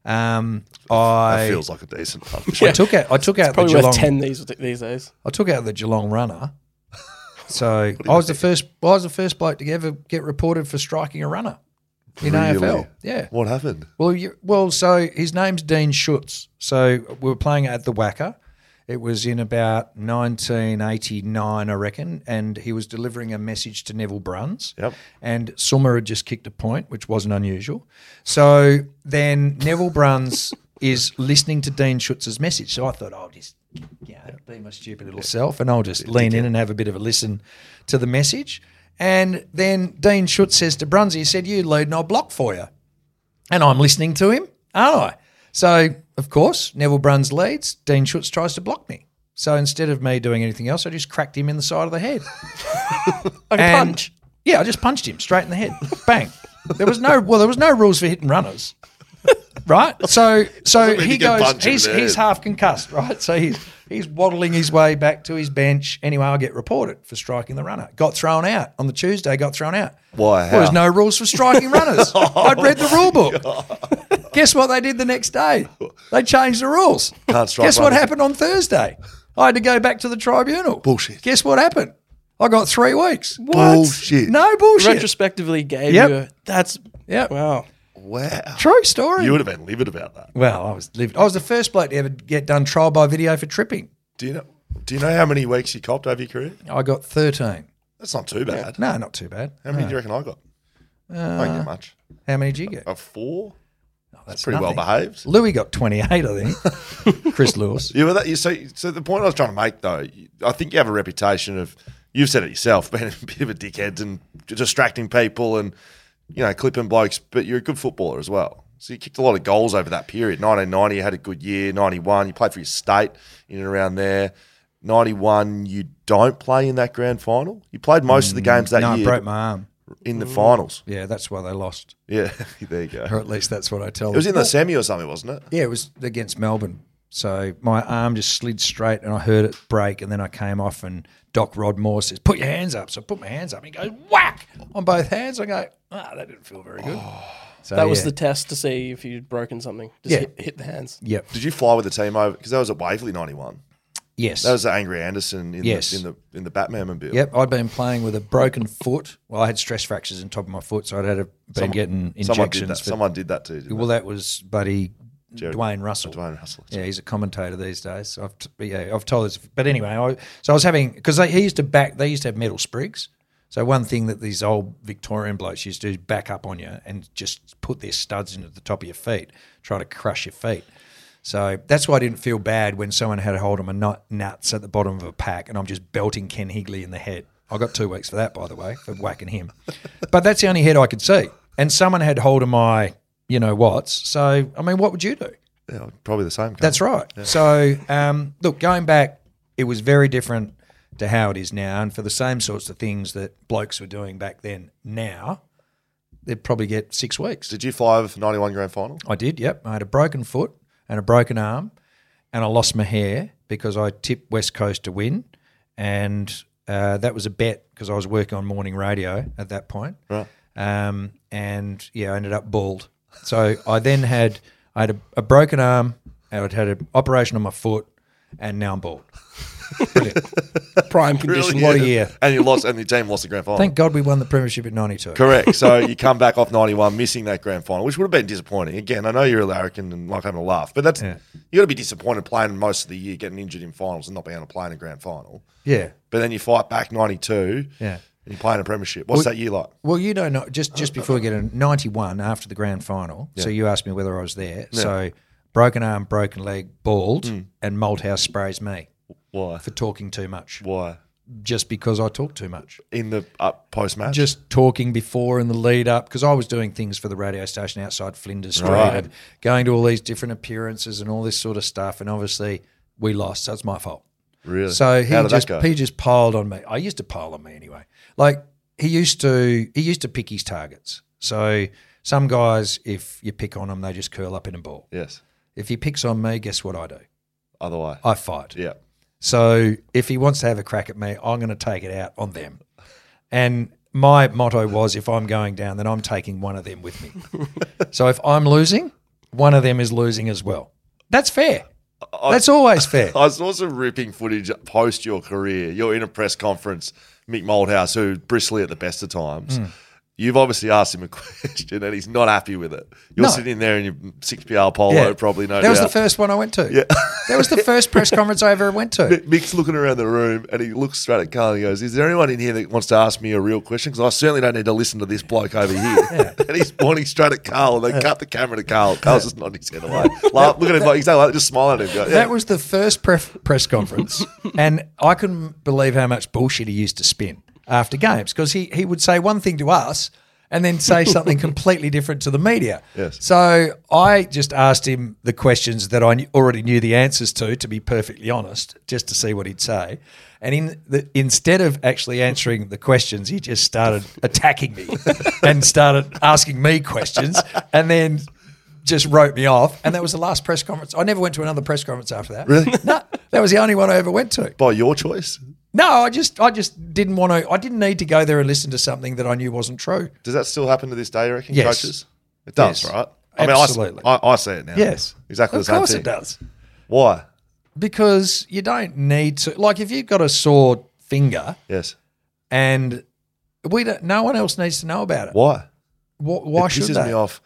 Um,
That
I
feels like a decent punch.
I took out I took out the
Probably
Geelong
worth ten these these days.
I took out the Geelong runner. So I was the first. I was the first bloke to ever get reported for striking a runner in
Really?
AFL. Yeah.
What happened?
Well, you, well, so his name's Dean Schutz. So we were playing at the WACA. It was in about 1989, I reckon, and he was delivering a message to Neville Bruns.
Yep.
And Summer had just kicked a point, which wasn't unusual. So then Neville Bruns is listening to Dean Schutz's message. So I thought, I'll just you know, be my stupid little self and I'll just lean in and have a bit of a listen to the message. And then Dean Schutz says to Brunsy, he said, You lead and I'll block for you. And I'm listening to him, aren't I? So, of course, Neville Bruns leads. Dean Schutz tries to block me. So instead of me doing anything else, I just cracked him in the side of the head.
Like a
And-
punch.
Yeah, I just punched him straight in the head. Bang. There was no well, there was no rules for hitting runners. Right? So so
mean
he
you get
goes
punched in
he's
the
he's
head.
half concussed, right? So he's he's waddling his way back to his bench. Anyway, I get reported for striking the runner. Got thrown out on the Tuesday, got thrown out.
Why?
Well, there's no rules for striking runners. Oh I'd read the rule book. Guess what they did the next day? They changed the rules.
Can't strike
Guess what
runners.
happened on Thursday? I had to go back to the tribunal.
Bullshit.
Guess what happened? I got three weeks.
Bullshit.
No bullshit.
Retrospectively gave
Yep.
you a, that's
yeah.
wow.
Wow.
True story.
You would have been livid about that.
well, I was lived. I was the first bloke to ever get done trial by video for tripping.
Do you know? Do you know how many weeks you copped over your career?
I got thirteen.
That's not too bad.
No, not too bad.
How many do you reckon I got? I don't get uh, much.
How many did you get?
A four.
That's
Pretty
nothing.
well behaved.
Lewis got twenty-eight, I think. Chris Lewis.
Yeah, well, that, you so, so the point I was trying to make though, I think you have a reputation of you've said it yourself, being a bit of a dickhead and distracting people and you know clipping blokes, but you're a good footballer as well. So you kicked a lot of goals over that period. 1990, you had a good year. 91, you played for your state in and around there. 91, you don't play in that grand final. You played most of the mm, games that year.
no, I broke my arm.
In the finals.
Yeah, that's why they lost,
Yeah, there you go.
or at least that's what I tell them.
It was
them.
in the semi or something, wasn't it?
Yeah, it was against Melbourne. So my arm just slid straight, and I heard it break, and then I came off, and Doc Rodmore says, "Put your hands up." So I put my hands up, and he goes whack on both hands. I go, ah, that didn't feel very good. So
That was
yeah.
the test to see if you'd broken something. Just
Yeah.
hit, hit the hands.
yep,
Did you fly with the team over? Because that was at Waverley 91.
Yes,
That was the Angry Anderson in,
Yes.
the, in the in the Batman mobile.
Yep, I'd been playing with a broken foot. Well, I had stress fractures in top of my foot, so I'd had a, been getting injections.
Someone did that.
for-
Someone did that too. didn't
well, that was buddy
Jared-
Dwayne Russell.
Dwayne Russell.
Yeah, he's a commentator these days. So I've t- yeah, I've told this, but anyway, I, so I was having because he used to back. They used to have metal sprigs. So one thing that these old Victorian blokes used to do is back up on you and just put their studs into the top of your feet, try to crush your feet. So that's why I didn't feel bad when someone had a hold of my nut, nuts at the bottom of a pack and I'm just belting Ken Hinkley in the head. I got two weeks for that, by the way, for whacking him. But that's the only head I could see. And someone had hold of my, you know what's. So, I mean, what would you do?
Yeah, probably the same.
That's right. So, um, look, going back, it was very different to how it is now. And for the same sorts of things that blokes were doing back then, now, they'd probably get six weeks.
Did you fly with 91 grand final?
I did, yep. I had a broken foot and a broken arm, and I lost my hair because I tipped West Coast to win. And uh, that was a bet because I was working on morning radio at that point.
Right.
Um, and yeah, I ended up bald. So I then had I had a, a broken arm, and I'd had an operation on my foot, and now I'm bald.
Prime condition.
What a year.
And you lost, and your team lost the grand final.
Thank God we won the premiership at '92.
Correct. So you come back off 91, missing that grand final, which would have been disappointing. Again, I know you're a larrikin and like having a laugh, but that's
Yeah.
you got to be disappointed playing most of the year, getting injured in finals, and not being able to play in a grand final.
Yeah.
But then you fight back 92,
Yeah.
and you play in a premiership. What's
Well-
that year like?
Well, you know, not just just before we get in '91 after the grand final. So you asked me whether I was there. So broken arm, broken leg, bald, mm. and Malthouse sprays me
Why?
for talking too much.
Why?
Just because I talk too much.
In the uh, post match?
Just talking before in the lead up because I was doing things for the radio station outside Flinders Street,
Right.
and going to all these different appearances and all this sort of stuff. And obviously, we lost, so it's my fault.
really?
So he just he just piled on me. I used to pile on me anyway. Like he used to he used to pick his targets. So some guys, if you pick on them, they just curl up in a ball.
yes.
If he picks on me, guess what I do?
Other way.
I fight.
yeah.
So if he wants to have a crack at me, I'm going to take it out on them. And my motto was if I'm going down, then I'm taking one of them with me. so if I'm losing, one of them is losing as well. That's fair. That's always fair.
I saw some ripping footage post your career. You're in a press conference, Mick Malthouse, who bristly at the best of times.
Hmm.
You've obviously asked him a question and he's not happy with it. You're
No.
sitting there in your 6PR polo, probably no
That was
doubt.
the first one I went to. Yeah. that was the first press conference I ever went to.
Mick's looking around the room and he looks straight at Karl and he goes, Is there anyone in here that wants to ask me a real question? Because I certainly don't need to listen to this bloke over here. and he's pointing straight at Karl and they cut the camera to Karl. Karl's just nodding his head away. Laugh, look at him like, like, just smiling at him. Go, yeah.
That was the first pref- press conference, and I couldn't believe how much bullshit he used to spin after games because he, he would say one thing to us and then say something completely different to the media.
Yes.
So I just asked him the questions that I already knew the answers to, to be perfectly honest, just to see what he'd say. And in the, instead of actually answering the questions, he just started attacking me and started asking me questions, and then just wrote me off. And that was the last press conference. I never went to another press conference after that.
Really?
No, that was the only one I ever went to.
By your choice?
No, I just, I just didn't want to. I didn't need to go there and listen to something that I knew wasn't true.
Does that still happen to this day, you reckon,
Yes.
coaches? It does,
Yes.
right?
Absolutely.
I, I, I see it now.
Yes,
Exactly
Of
the same
course
thing.
it does.
Why?
because you don't need to. Like if you've got a sore finger
Yes.
and we don't, no one else needs to know about it.
Why?
Why, why
it
should
pisses
they?
me off.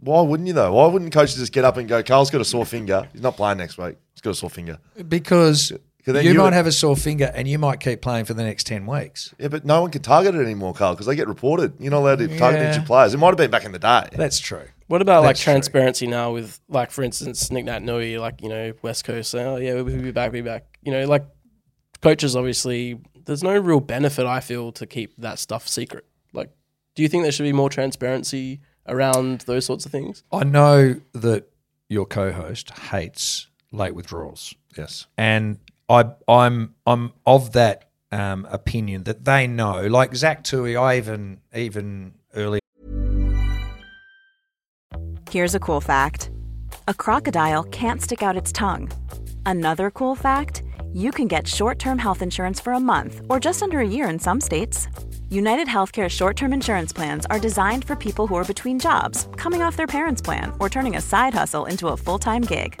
Why wouldn't you though? Why wouldn't coaches just get up and go, Karl's got a sore finger. He's not playing next week. He's got a sore finger.
Because you,
you
might
would-
have a sore finger and you might keep playing for the next ten weeks.
Yeah, but no one can target it anymore, Karl, because they get reported. You're not allowed to target
Yeah.
injured players. It might have been back in the day.
That's true.
What about like
That's true.
transparency now with like for instance Nic Naitanui, like, you know, West Coast saying, Oh yeah, we'll be back, we'll be back. You know, like coaches obviously there's no real benefit I feel to keep that stuff secret. Like do you think there should be more transparency around those sorts of things?
I know that your co-host hates late withdrawals,
Yes.
and I, I'm I'm of that um, opinion that they know. Like Zach Tuohy, I even even early
Here's a cool fact a crocodile can't stick out its tongue. Another cool fact you can get short term health insurance for a month or just under a year in some states. United Healthcare short term insurance plans are designed for people who are between jobs, coming off their parents' plan, or turning a side hustle into a full time gig.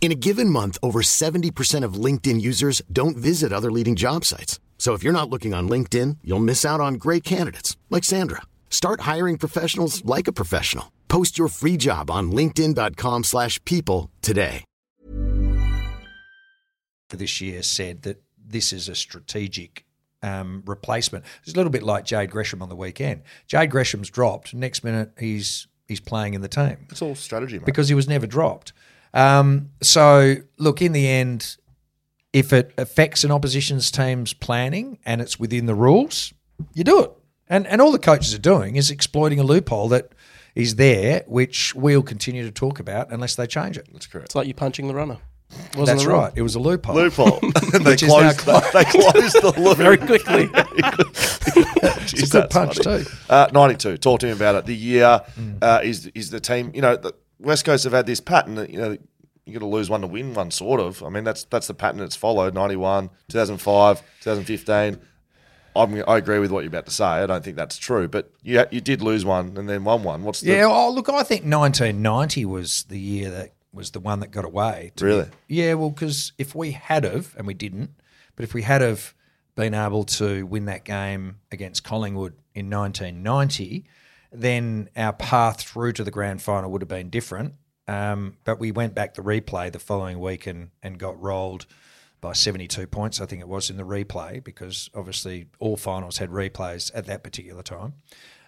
In a given month, over 70% of LinkedIn users don't visit other leading job sites. So if you're not looking on LinkedIn, you'll miss out on great candidates like Sandra. Start hiring professionals like a professional. Post your free job on linkedin.com/people slash people today.
this year said that this is a strategic um, replacement. It's a little bit like Jade Gresham on the weekend. Jade Gresham's dropped. Next minute, he's he's playing in the team
It's all strategy, mate.
because he was never dropped. Um, so, look, in the end, if it affects an opposition's team's planning and it's within the rules, you do it. And and all the coaches are doing is exploiting a loophole that is there, which we'll continue to talk about unless they change it.
That's correct.
It's like you punching the runner. Wasn't
That's right. It was a loophole.
Loophole. they
Which is now
closed, they closed the loop.
Very quickly.
Jeez,
It's a good punch
funny.
too.
Uh, 92. Talk to me about it. The year uh, is is the team. You know, the West Coast have had this pattern. That, you know, you got to lose one to win one, sort of. I mean, that's that's the pattern that's followed. 91, 2005, 2015. I'm, I agree with what you're about to say. I don't think that's true, but you you did lose one and then won one. What's the
Yeah, oh, look, I think 1990 was the year that was the one that got away. me.
Really?
Yeah, well, because if we had of, and we didn't, but if we had of been able to win that game against Collingwood in 1990, then our path through to the grand final would have been different. Um, but we went back the replay the following week and, and got rolled by 72 points, I think it was in the replay, because obviously all finals had replays at that particular time.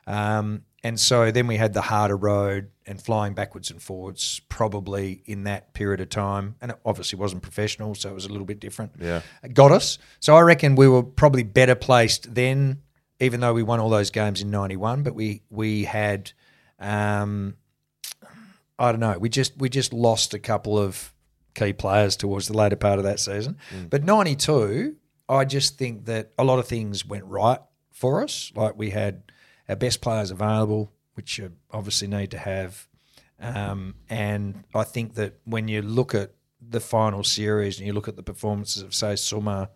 Um, and so then we had the harder road and flying backwards and forwards probably in that period of time. And it obviously wasn't professional, so it was a little bit different.
Yeah.
It got us. So I reckon we were probably better placed then, even though we won all those games in 91, but we, we had Um, I don't know. We just we just lost a couple of key players towards the later part of that season. But ninety two, I just think that a lot of things went right for us. Like we had our best players available, which you obviously need to have. Um, and I think that when you look at the final series and you look at the performances of say Summer,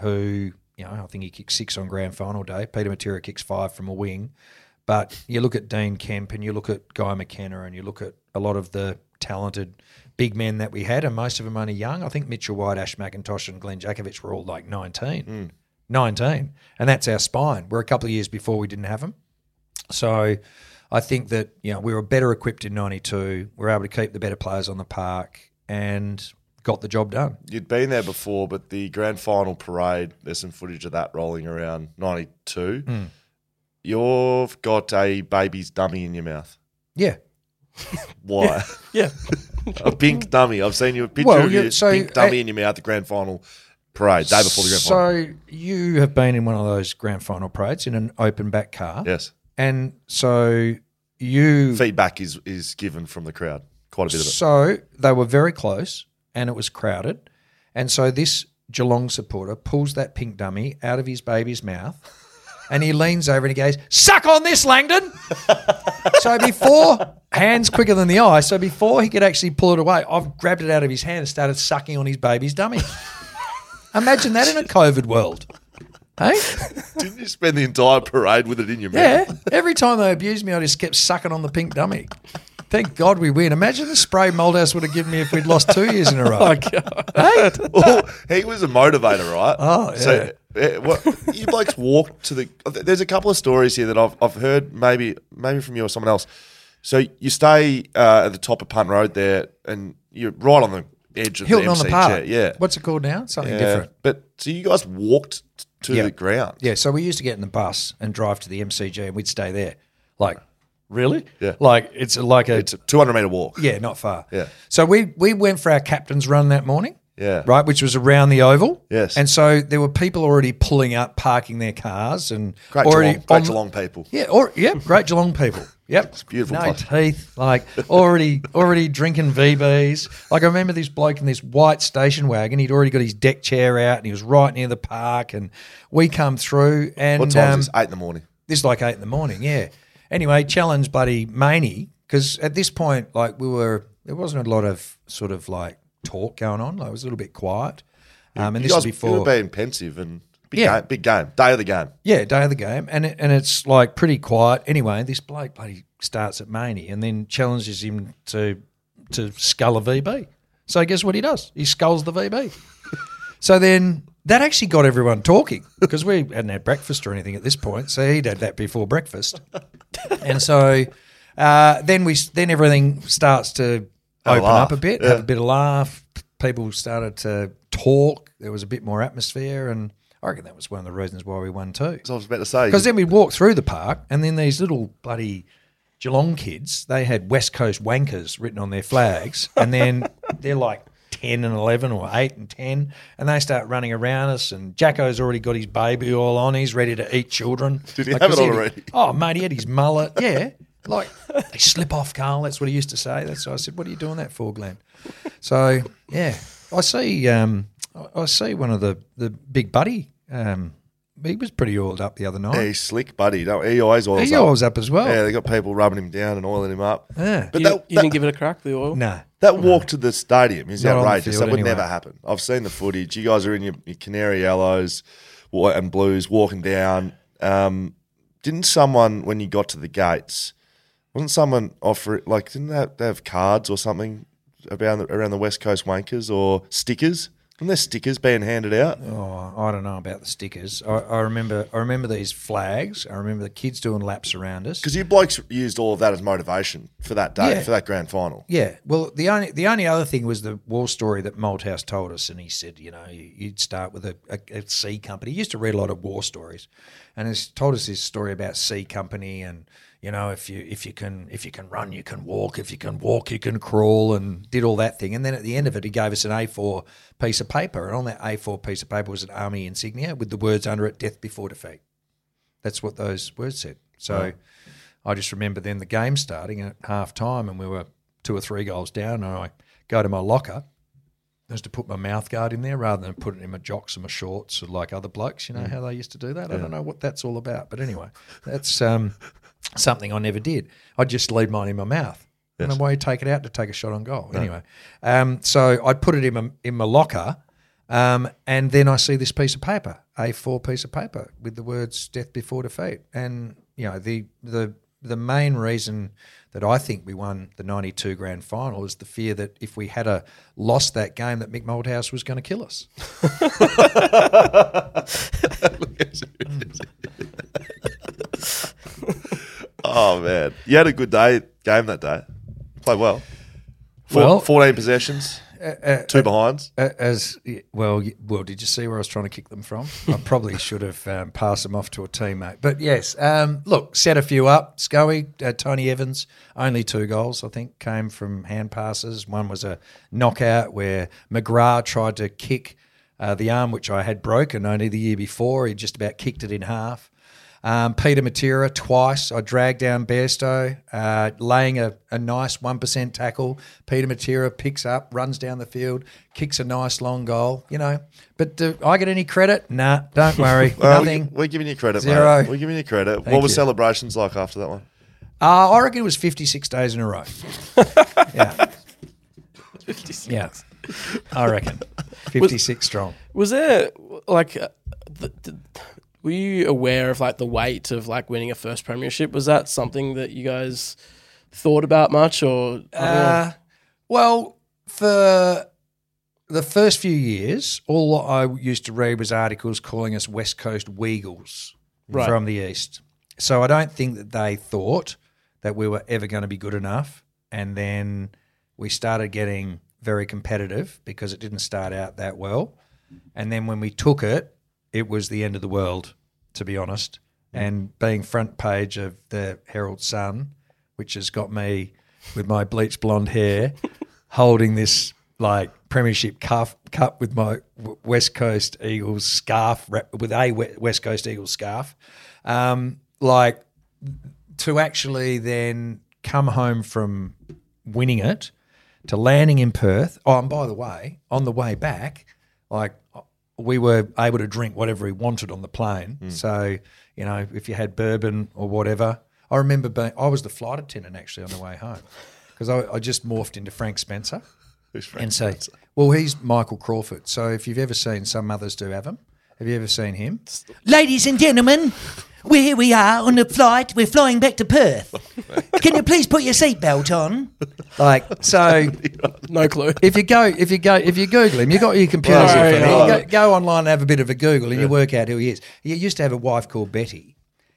who you know I think he kicked six on grand final day. Peter Matera kicks five from a wing. But you look at Dean Kemp and you look at Guy McKenna and you look at a lot of the talented big men that we had, and most of them only young. I think Mitchell White, Ash McIntosh, and Glenn Jakovich were all like 19. Hmm. 19. And that's our spine. We're a couple of years before we didn't have them. So I think that you know we were better equipped in '92. We were able to keep the better players on the park and got the job done.
You'd been there before, but the grand final parade, there's some footage of that rolling around 92.
Hmm.
You've got a baby's dummy in your mouth.
Yeah.
Why?
Yeah.
a pink dummy. I've seen you a picture
Well,
of
yeah,
your
so,
pink dummy
uh,
in your mouth at the grand final parade, day before the grand final.
So you have been in one of those grand final parades in an open back car.
Yes.
And so you
Feedback is, is given from the crowd. Quite a bit of it.
So they were very close and it was crowded. And so this Geelong supporter pulls that pink dummy out of his baby's mouth and he leans over and he goes, Suck on this, Langdon. so before, hands quicker than the eye, so before he could actually pull it away, I've grabbed it out of his hand and started sucking on his baby's dummy. Imagine that in a COVID world. Hey?
Didn't you spend the entire parade with it in your mouth?
Yeah.
mouth?
Every time they abused me, I just kept sucking on the pink dummy. Thank God we win. Imagine the spray Malthouse would have given me if we'd lost two years in a row.
Oh, God.
Hey?
well, he was a motivator, right?
Oh,
yeah. So, what, you blokes walked to the. There's a couple of stories here that I've, I've heard, maybe maybe from you or someone else. So you stay uh, at the top of Punt Road there, and you're right on the edge of
Hilton
the
on the park.
chair. Yeah,
What's it called now? Something
yeah.
different.
But so you guys walked to
Yeah.
the ground.
Yeah. So we used to get in the bus and drive to the MCG and we'd stay there. Like, really?
Yeah.
Like, it's like a.
It's a 200 meter walk.
yeah, not far.
Yeah.
So we, we went for our captain's run that morning.
Yeah.
Right, which was around the oval.
Yes.
And so there were people already pulling up, parking their cars, and
Great
already
Geelong, great
on-
Geelong people.
Yeah, or yeah, great Geelong people. Yep, it's
beautiful
No
place.
teeth, like already already drinking VBs. Like I remember this bloke in this white station wagon. He'd already got his deck chair out, and he was right near the park. And we come through, and
What time
um,
is this? Eight in the morning.
this is like eight in the morning. Yeah. Anyway, challenge buddy Maney because at this point, like we were, there wasn't a lot of sort of like talk going on. Like it was a little bit quiet. Um, and
you
this was before,
you being pensive and big
Yeah.
game, big game, day of the game.
Yeah, day of the game, and it, and it's like pretty quiet. Anyway, this bloke bloody starts at Maney and then challenges him to to scull a VB. So guess what he does? He sculls the VB. so then that actually got everyone talking because we hadn't had breakfast or anything at this point. So he'd had that before breakfast, and so uh, then we then everything starts to
Have a
open
laugh,
up a bit,
yeah.
have a bit of laugh. People started to talk. There was a bit more atmosphere, and I reckon that was one of the reasons why we won too.
So I was about to say
Because then we walked through the park, and then these little bloody Geelong kids, they had West Coast wankers written on their flags, and then they're like 10 and 11 or 8 and 10, and they start running around us, and Jacko's already got his baby all on. He's ready to eat children.
Did he have
'cause
it already?
Oh, mate, he had his mullet. Yeah. Like, they slip off, Karl. That's what he used to say. That's why I said, what are you doing that for, Glenn? So, yeah, I see um, I- I see one of the, the big buddy. Um, he was pretty oiled up the other night.
Yeah, he's slick, buddy. No, he always oils
He
up.
oils up as well.
Yeah, they got people rubbing him down and oiling him up.
Yeah.
But
you,
that,
you
that,
didn't give it a crack, the oil?
No.
that walk to the stadium is
Not
outrageous.
field
That would
anyway.
never happen. I've seen the footage. You guys are in your, your canary yellows wa- and blues walking down. Um, didn't someone, when you got to the gates, wasn't someone offer like, didn't they have, they have cards or something around the, around the West Coast wankers or stickers? Wasn't there stickers being handed out?
Oh, I don't know about the stickers. I, I remember I remember these flags. I remember the kids doing laps around us.
Because you blokes used all of that as motivation for that day,
Yeah.
for that grand final.
Yeah. Well, the only the only other thing was the war story that Malthouse told us, and he said, you know, you- you'd start with a, a, a C company. He used to read a lot of war stories, and he's told us this story about C company, and you know, if you if you can if you can run, you can walk. If you can walk, you can crawl, and did all that thing. And then at the end of it, he gave us an A4 piece of paper, and on that A4 piece of paper was an army insignia with the words under it: "Death before defeat." That's what those words said. So. I just remember then the game starting at half time and we were two or three goals down and I go to my locker just to put my mouth guard in there rather than put it in my jocks and my shorts or like other blokes. You know how they used to do that? I don't know what that's all about. But anyway, that's um, something I never did. I'd just leave mine in my mouth. And then why you take it out to take a shot on goal? Anyway, um, so I'd put it in my, in my locker um, and then I see this piece of paper, A4 piece of paper with the words "death before defeat." And you know the the the main reason that I think we won the '92 grand final is the fear that if we had a lost that game, that Mick Malthouse was going to kill us.
Oh man, you had a good day game that day. Played well. Four,
Well-
fourteen possessions, two behinds.
A- As well, well, did you see where I was trying to kick them from? I probably should have um, passed them off to a teammate. But yes, um, look, set a few up. Scully, uh, Tony Evans, only two goals I think came from hand passes. One was a knockout where McGrath tried to kick uh, the arm which I had broken only the year before. He just about kicked it in half. Um, Peter Matera twice. I dragged down Bairstow, uh, laying a, a nice 1% tackle. Peter Matera picks up, runs down the field, kicks a nice long goal, you know. But do I get any credit? Nah, don't worry.
Well,
Nothing.
We, we're giving you credit,
Zero.
mate. We're giving you credit.
Thank
what were celebrations like after that one?
Uh, I reckon it was 56 days in a row. yeah.
56.
Yeah. I reckon. 56 strong.
Was there like, uh, the, the, were you aware of like the weight of like winning a first premiership? Was that something that you guys thought about much, or I don't know.
Uh, well, for the first few years, all I used to read was articles calling us West Coast Weagles
Right.
from the East. So I don't think that they thought that we were ever going to be good enough. And then we started getting very competitive because it didn't start out that well. And then when we took it, it was the end of the world, to be honest. And being front page of the Herald Sun, which has got me with my bleached blonde hair, holding this like premiership cuff cup with my West Coast Eagles scarf with a West Coast Eagles scarf, um, like to actually then come home from winning it to landing in Perth. Oh, and by the way, on the way back, like we were able to drink whatever we wanted on the plane. Hmm. So, you know, if you had bourbon or whatever. I remember being, I was the flight attendant actually on the way home because I, I just morphed into Frank Spencer
Who's Frank
and say,
Spencer?
well, he's Michael Crawford. So if you've ever seen, some others do have him. Have you ever seen him?
Ladies and gentlemen, we're here we are on the flight. We're flying back to Perth. Can you please put your seatbelt on?
Like, so
no clue.
if you go, if you go, if you Google him, you got your computers in
Right,
front of you.
right.
You Go, go online and have a bit of a Google, and you work out who he is. He used to have a wife called Betty,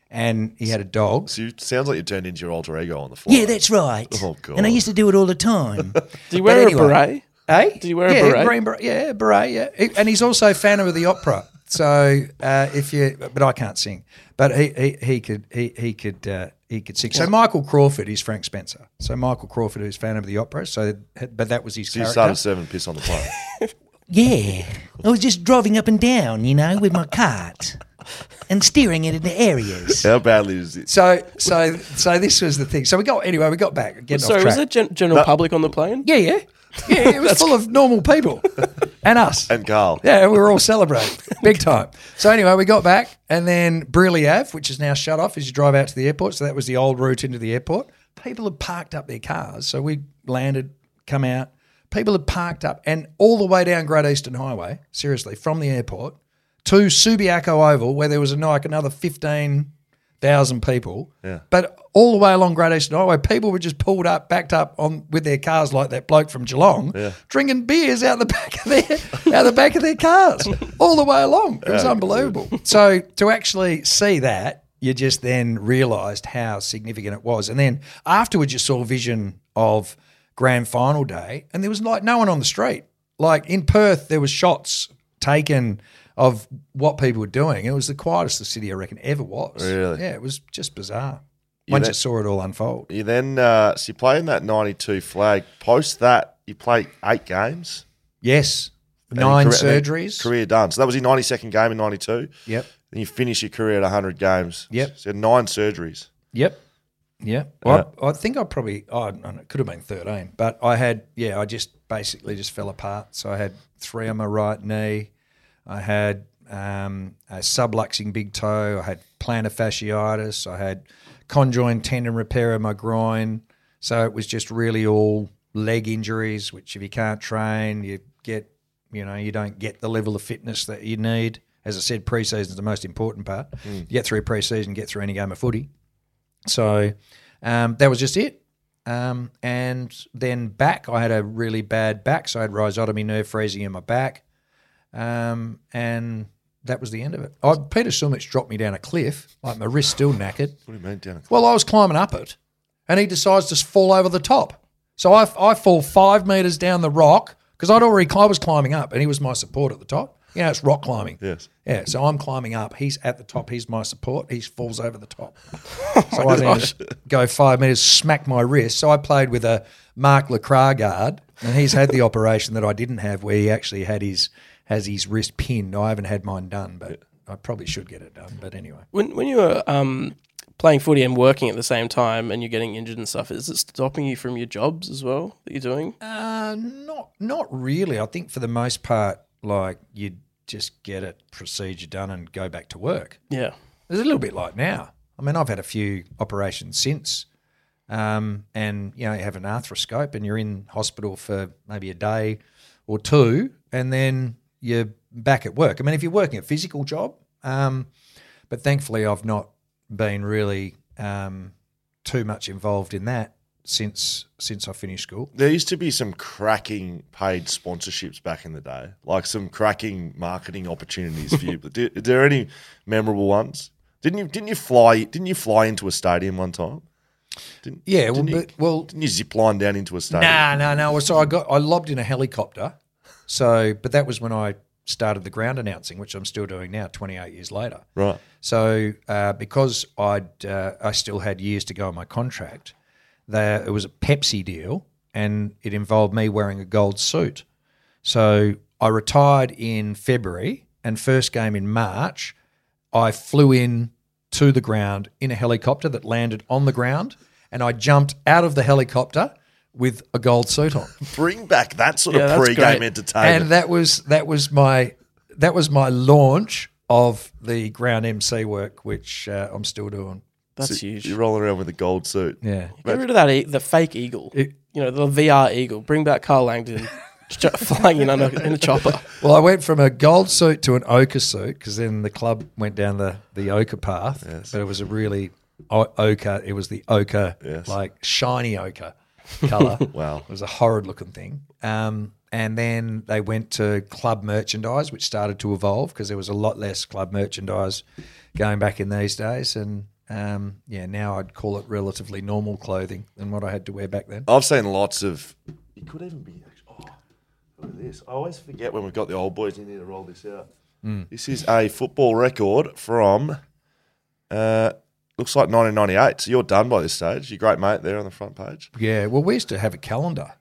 and he had a dog.
So you, sounds like you turned into your alter ego on the flight.
Yeah, that's right.
Oh, God.
And I used to do it all the time.
Do you wear
anyway.
a beret?
Eh?
Did you wear a
yeah,
beret?
Green beret? Yeah, beret. Yeah, He- and he's also a fan of the opera. So uh, if you, but I can't sing. But he he, he could he he could uh, he could sing. So Michael Crawford is Frank Spencer. So Michael Crawford is fan of the opera. So but that was his
So you
character.
started serving piss on the plane.
yeah. I was just driving up and down, you know, with my cart and steering it into areas.
How badly is it?
So so so this was the thing. So we got anyway. We got back. Getting
So
off
was
track.
it gen- general public on the plane?
yeah, yeah, yeah. It was full of normal people and us.
And Karl.
Yeah, we were all celebrating big time. So anyway, we got back, and then Brearley Ave, which is now shut off as you drive out to the airport. So that was the old route into the airport. People had parked up their cars, so we landed, come out. People had parked up, and all the way down Great Eastern Highway, seriously, from the airport to Subiaco Oval, where there was a, like another fifteen thousand people.
Yeah.
But all the way along Great Eastern Highway, people were just pulled up, backed up on with their cars like that bloke from Geelong, drinking beers out the back of their out the back of their cars all the way along. It was unbelievable. So to actually see that, you just then realised how significant it was. And then afterwards you saw a vision of grand final day and there was like no one on the street. Like in Perth, there was shots taken of what people were doing. It was the quietest the city I reckon ever was.
Really?
Yeah, it was just bizarre.
You
Once
know-
you saw it all unfold.
You then, uh, so you play in that 92 flag. Post that, you play eight games.
Yes.
And
Nine
career-
surgeries.
Career done. So that was your 92nd game in 92.
Yep.
Then you finish your career at 100 games.
Yep.
So nine surgeries.
Yep. Yeah, well, I, I think I probably oh, know, it could have been thirteen, but I had yeah, I just basically just fell apart. So I had three on my right knee, I had um, a subluxing big toe, I had plantar fasciitis, I had conjoined tendon repair in my groin. So it was just really all leg injuries, which if you can't train, you get you know you don't get the level of fitness that you need. As I said, preseason is the most important part. You get through preseason, get through any game of footy. So um, that was just it. Um, and then back, I had a really bad back. So I had rhizotomy nerve freezing in my back. Um, and that was the end of it. I, Peter Sumich dropped me down a cliff, like my wrist still knackered.
What do you mean down?
Well, I was climbing up it, and he decides to fall over the top. So I, I fall five metres down the rock because I'd already I was climbing up, and he was my support at the top. You know, it's rock climbing.
Yes.
Yeah, so I'm climbing up. He's at the top. He's my support. He falls over the top. so I then go five metres, smack my wrist. So I played with a Mark Lacroix guard, and he's had the operation that I didn't have, where he actually had his has his wrist pinned. I haven't had mine done, but I probably should get it done. But anyway,
When when you were um, playing footy and working at the same time, and you're getting injured and stuff, is it stopping you from your jobs as well that you're doing?
Uh, not not really. I think for the most part, like you just get a procedure done and go back to work.
Yeah.
It's a little bit like now. I mean, I've had a few operations since, um, and you know, you have an arthroscope, and you're in hospital for maybe a day or two, and then you're back at work. I mean, if you're working a physical job, um, but thankfully, I've not been really um, too much involved in that since since I finished school.
There used to be some cracking paid sponsorships back in the day, like some cracking marketing opportunities for you. But did, are there any memorable ones? Didn't you didn't you fly didn't you fly into a stadium one time? Didn't,
Yeah, well,
didn't you,
but, well,
didn't you zip line down into a stadium?
No, no, no. So I got I lobbed in a helicopter. So, but that was when I started the ground announcing, which I'm still doing now, 28 years later.
Right.
So, uh, because I'd uh, I still had years to go on my contract, there it was a Pepsi deal, and it involved me wearing a gold suit. So I retired in February, and first game in March, I flew in to the ground in a helicopter that landed on the ground, and I jumped out of the helicopter with a gold suit on.
Bring back that sort
Yeah,
of pre-game
great.
entertainment.
and that was that was my that was my launch of the ground MC work, which uh, I'm still doing.
That's
So
huge.
You're rolling around with a gold suit.
Yeah,
Get rid of that, e- the fake eagle.
It-
you know, the VR eagle. Bring back Karl Langdon flying in, on a, in a chopper.
Well, I went from a gold suit to an ochre suit because then the club went down the, the ochre path. But it was a really o- ochre. It was the ochre,
Yes.
like shiny ochre color.
Wow.
It was a horrid looking thing. Um, and then they went to club merchandise, which started to evolve because there was a lot less club merchandise going back in these days. And um, yeah, now I'd call it relatively normal clothing than what I had to wear back then.
I've seen lots of. It could even be. Oh, look at this. I always forget when we've got the old boys in here to roll this out. This is a football record from. Uh, looks like 1998. So you're done by this stage. Your great mate there on the front page.
Yeah, well, we used to have a calendar.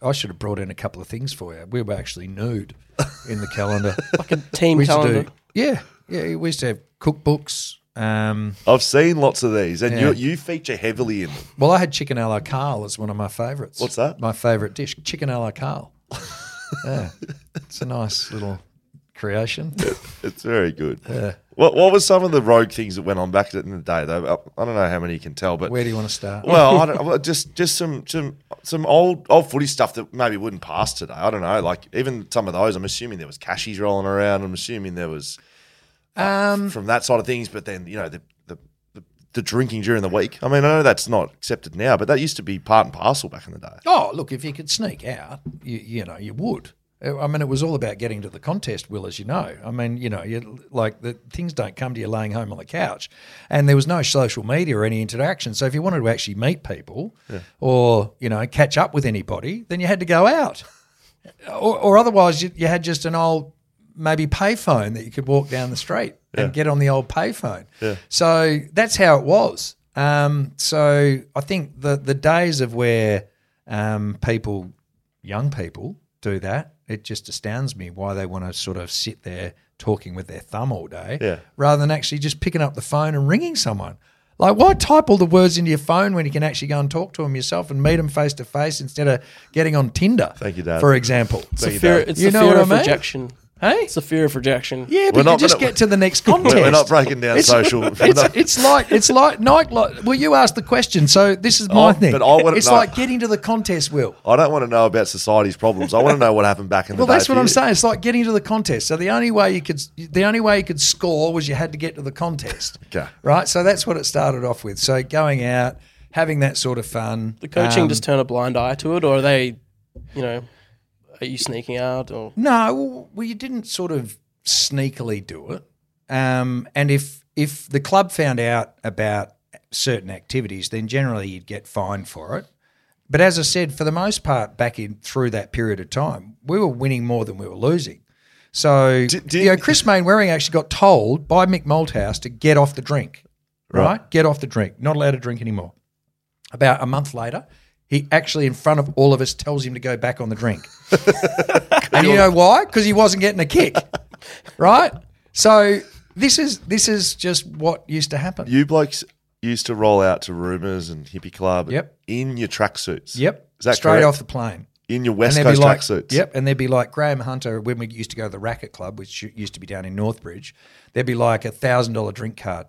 I should have brought in a couple of things for you. We were actually nude in the calendar.
Like a team
we used
calendar.
do, yeah, yeah. We used to have cookbooks. Um,
I've seen lots of these, and
Yeah.
you you feature heavily in them.
well, I had chicken a la Carl as one of my favourites.
What's that?
My favourite dish, chicken a la Carl. yeah, it's a nice little creation.
It's very good. What what was some of the rogue things that went on back in the day? Though I don't know how many you can tell, but
Where do you want to start?
well, I don't, just just some some some old old footy stuff that maybe wouldn't pass today. I don't know. Like even some of those, I'm assuming there was cashies rolling around. I'm assuming there was
Um,
from that side of things. But then you know the the, the the drinking during the week. I mean, I know that's not accepted now, but that used to be part and parcel back in the day.
Oh, look, if you could sneak out, you, you know, you would. I mean, it was all about getting to the contest, Will, as you know. I mean, you know, like the things don't come to you laying home on the couch, and there was no social media or any interaction. So if you wanted to actually meet people or you know catch up with anybody, then you had to go out, or, or otherwise you, you had just an old maybe payphone that you could walk down the street and get on the old payphone. Yeah. So that's how it was. Um, so I think the the days of where um, people, young people, do that, it just astounds me why they want to sort of sit there talking with their thumb all day,
Yeah.
rather than actually just picking up the phone and ringing someone. Like, why type all the words into your phone when you can actually go and talk to them yourself and meet them face to face instead of getting on Tinder?
Thank you, Dad.
For example.
It's,
Thank
the
you,
fear, it's
You
the
know
fear
what
of
I mean?
rejection.
Hey?
It's the fear of rejection.
Yeah,
We're
but
not
you just
gonna-
get to the next contest.
We're not breaking down social. we're
It's,
not-
it's like it's like Nike. Like, well, you asked the question, so this is my
Oh,
thing.
but I wanna
it's
know-
like getting to the contest, Will.
I don't want to know about society's problems. I want to know what happened back in the day.
Well, that's
for
what I'm saying. It's like getting to the contest. So the only way you could the only way you could score was you had to get to the contest.
Okay.
Right. So that's what it started off with. So going out, having that sort of fun.
The coaching
Um,
just turn a blind eye to it, or are they, you know, are you sneaking out or?
No, well, well, you didn't sort of sneakily do it. Um, and if if the club found out about certain activities, then generally you'd get fined for it. But as I said, for the most part, back in through that period of time, we were winning more than we were losing. So
Did-
you know, Chris Mainwaring actually got told by Mick Malthouse to get off the drink. Right?
Right.
Get off the drink. Not allowed to drink anymore. About a month later, he actually, in front of all of us, tells him to go back on the drink. and you know why? Because he wasn't getting a kick, right? So this is this is just what used to happen.
You blokes used to roll out to Rumours and Hip-E Club
Yep.
in your tracksuits.
Yep,
Is that
straight
correct?
off the plane.
In your West Coast
like,
tracksuits.
Yep, and there'd be like Graham Hunter when we used to go to the Racket Club, which used to be down in Northbridge. There'd be like a thousand dollar drink cart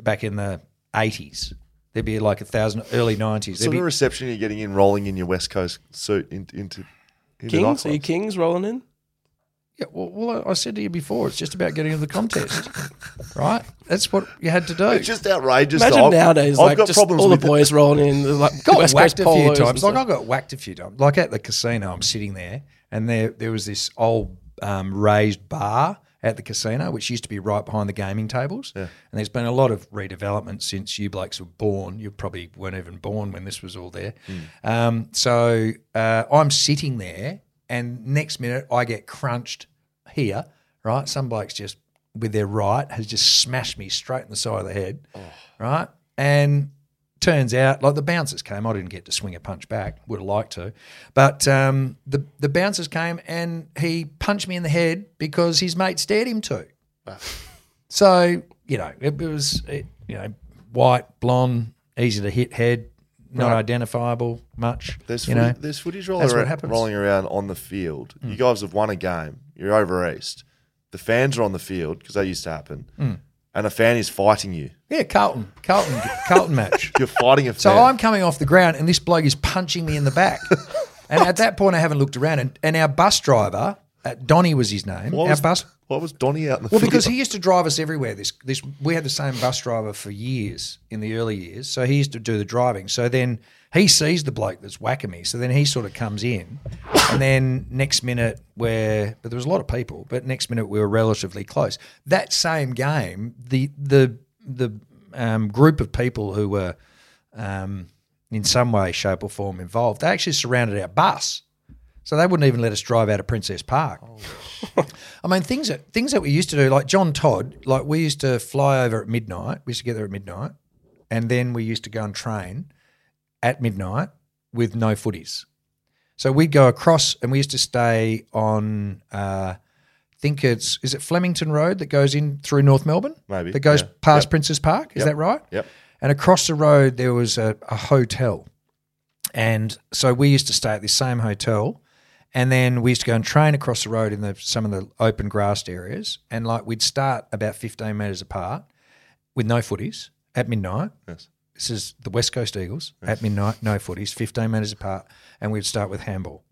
back in the eighties. There'd be like a thousand early nineties.
So the reception you're getting in rolling in your West Coast suit in, into, into
Kings? Are you
nightclubs.
Kings rolling in?
Yeah, well, well, I said to you before, it's just about getting into the contest, right? That's what you had to do.
It's just outrageous.
Imagine
though. I've-
nowadays,
I've
like
got
just
problems
all the
with
boys rolling in, the, like
got
West
whacked
Coast
a few
polos and
times. Like I
stuff.
got whacked a few times. Like at the casino, I'm sitting there, and there there was this old um, raised bar at the casino, which used to be right behind the gaming tables. And there's been a lot of redevelopment since you blokes were born. You probably weren't even born when this was all there. Um, so uh, I'm sitting there, and next minute I get crunched here. Right, some blokes just with their right has just smashed me straight in the side of the head. Right, and turns out like the bouncers came. I didn't get to swing a punch back. Would have liked to, but um, the the bouncers came and he punched me in the head because his mate stared him to. So you know it was it, you know white, blonde, easy to hit head, not
Right.
identifiable much.
There's
you
footage,
know
there's footage rolling around.
Hmm.
rolling around on the field. You guys have won a game. You're over east. The fans are on the field because that used to happen,
Hmm.
And a fan is fighting you.
Yeah, Carlton, Carlton, Carlton match.
You're fighting a fan.
So I'm coming off the ground and this bloke is punching me in the back. and at that point, I haven't looked around. And, and our bus driver, uh, Donny was his name.
What
our
was,
bus.
what was Donny out in the
Well, because he used to drive us everywhere. This, this, we had the same bus driver for years in the early years. So he used to do the driving. So then he sees the bloke that's whacking me. So then he sort of comes in, and then next minute we're, but there was a lot of people. But next minute we were relatively close. That same game, the the the um, group of people who were um, in some way, shape, or form involved, they actually surrounded our bus. So they wouldn't even let us drive out of Princes Park. I mean, things that things that we used to do, like John Todd, like we used to fly over at midnight. We used to get there at midnight, and then we used to go and train at midnight with no footies. So we'd go across, and we used to stay on. Uh, I think it's is it Flemington Road that goes in through North Melbourne,
Maybe,
that goes
yeah.
past
Yep.
Princes Park. Is
Yep.
that right?
Yep.
And across the road there was a, a hotel, and so we used to stay at this same hotel. And then we used to go and train across the road in the some of the open grassed areas. And like we'd start about 15 metres apart with no footies at midnight.
Yes.
This is the West Coast Eagles at midnight, no footies, 15 metres apart. And we'd start with handball.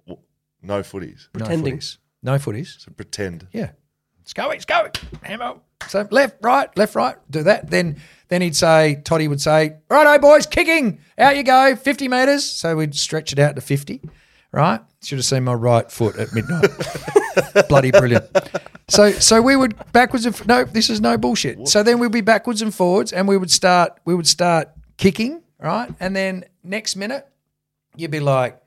no footies.
Pretending.
No footies. No footies.
So pretend.
Yeah. Let's go, let's go. Handball. So left, right, left, right, do that. Then then he'd say, Toddy would say, righto, boys, kicking. Out you go, 50 metres. So we'd stretch it out to 50, right? Should have seen my right foot at midnight. Bloody brilliant. So so we would backwards and f- no, this is no bullshit. So then we'd be backwards and forwards and we would start we would start kicking, right? And then next minute you'd be like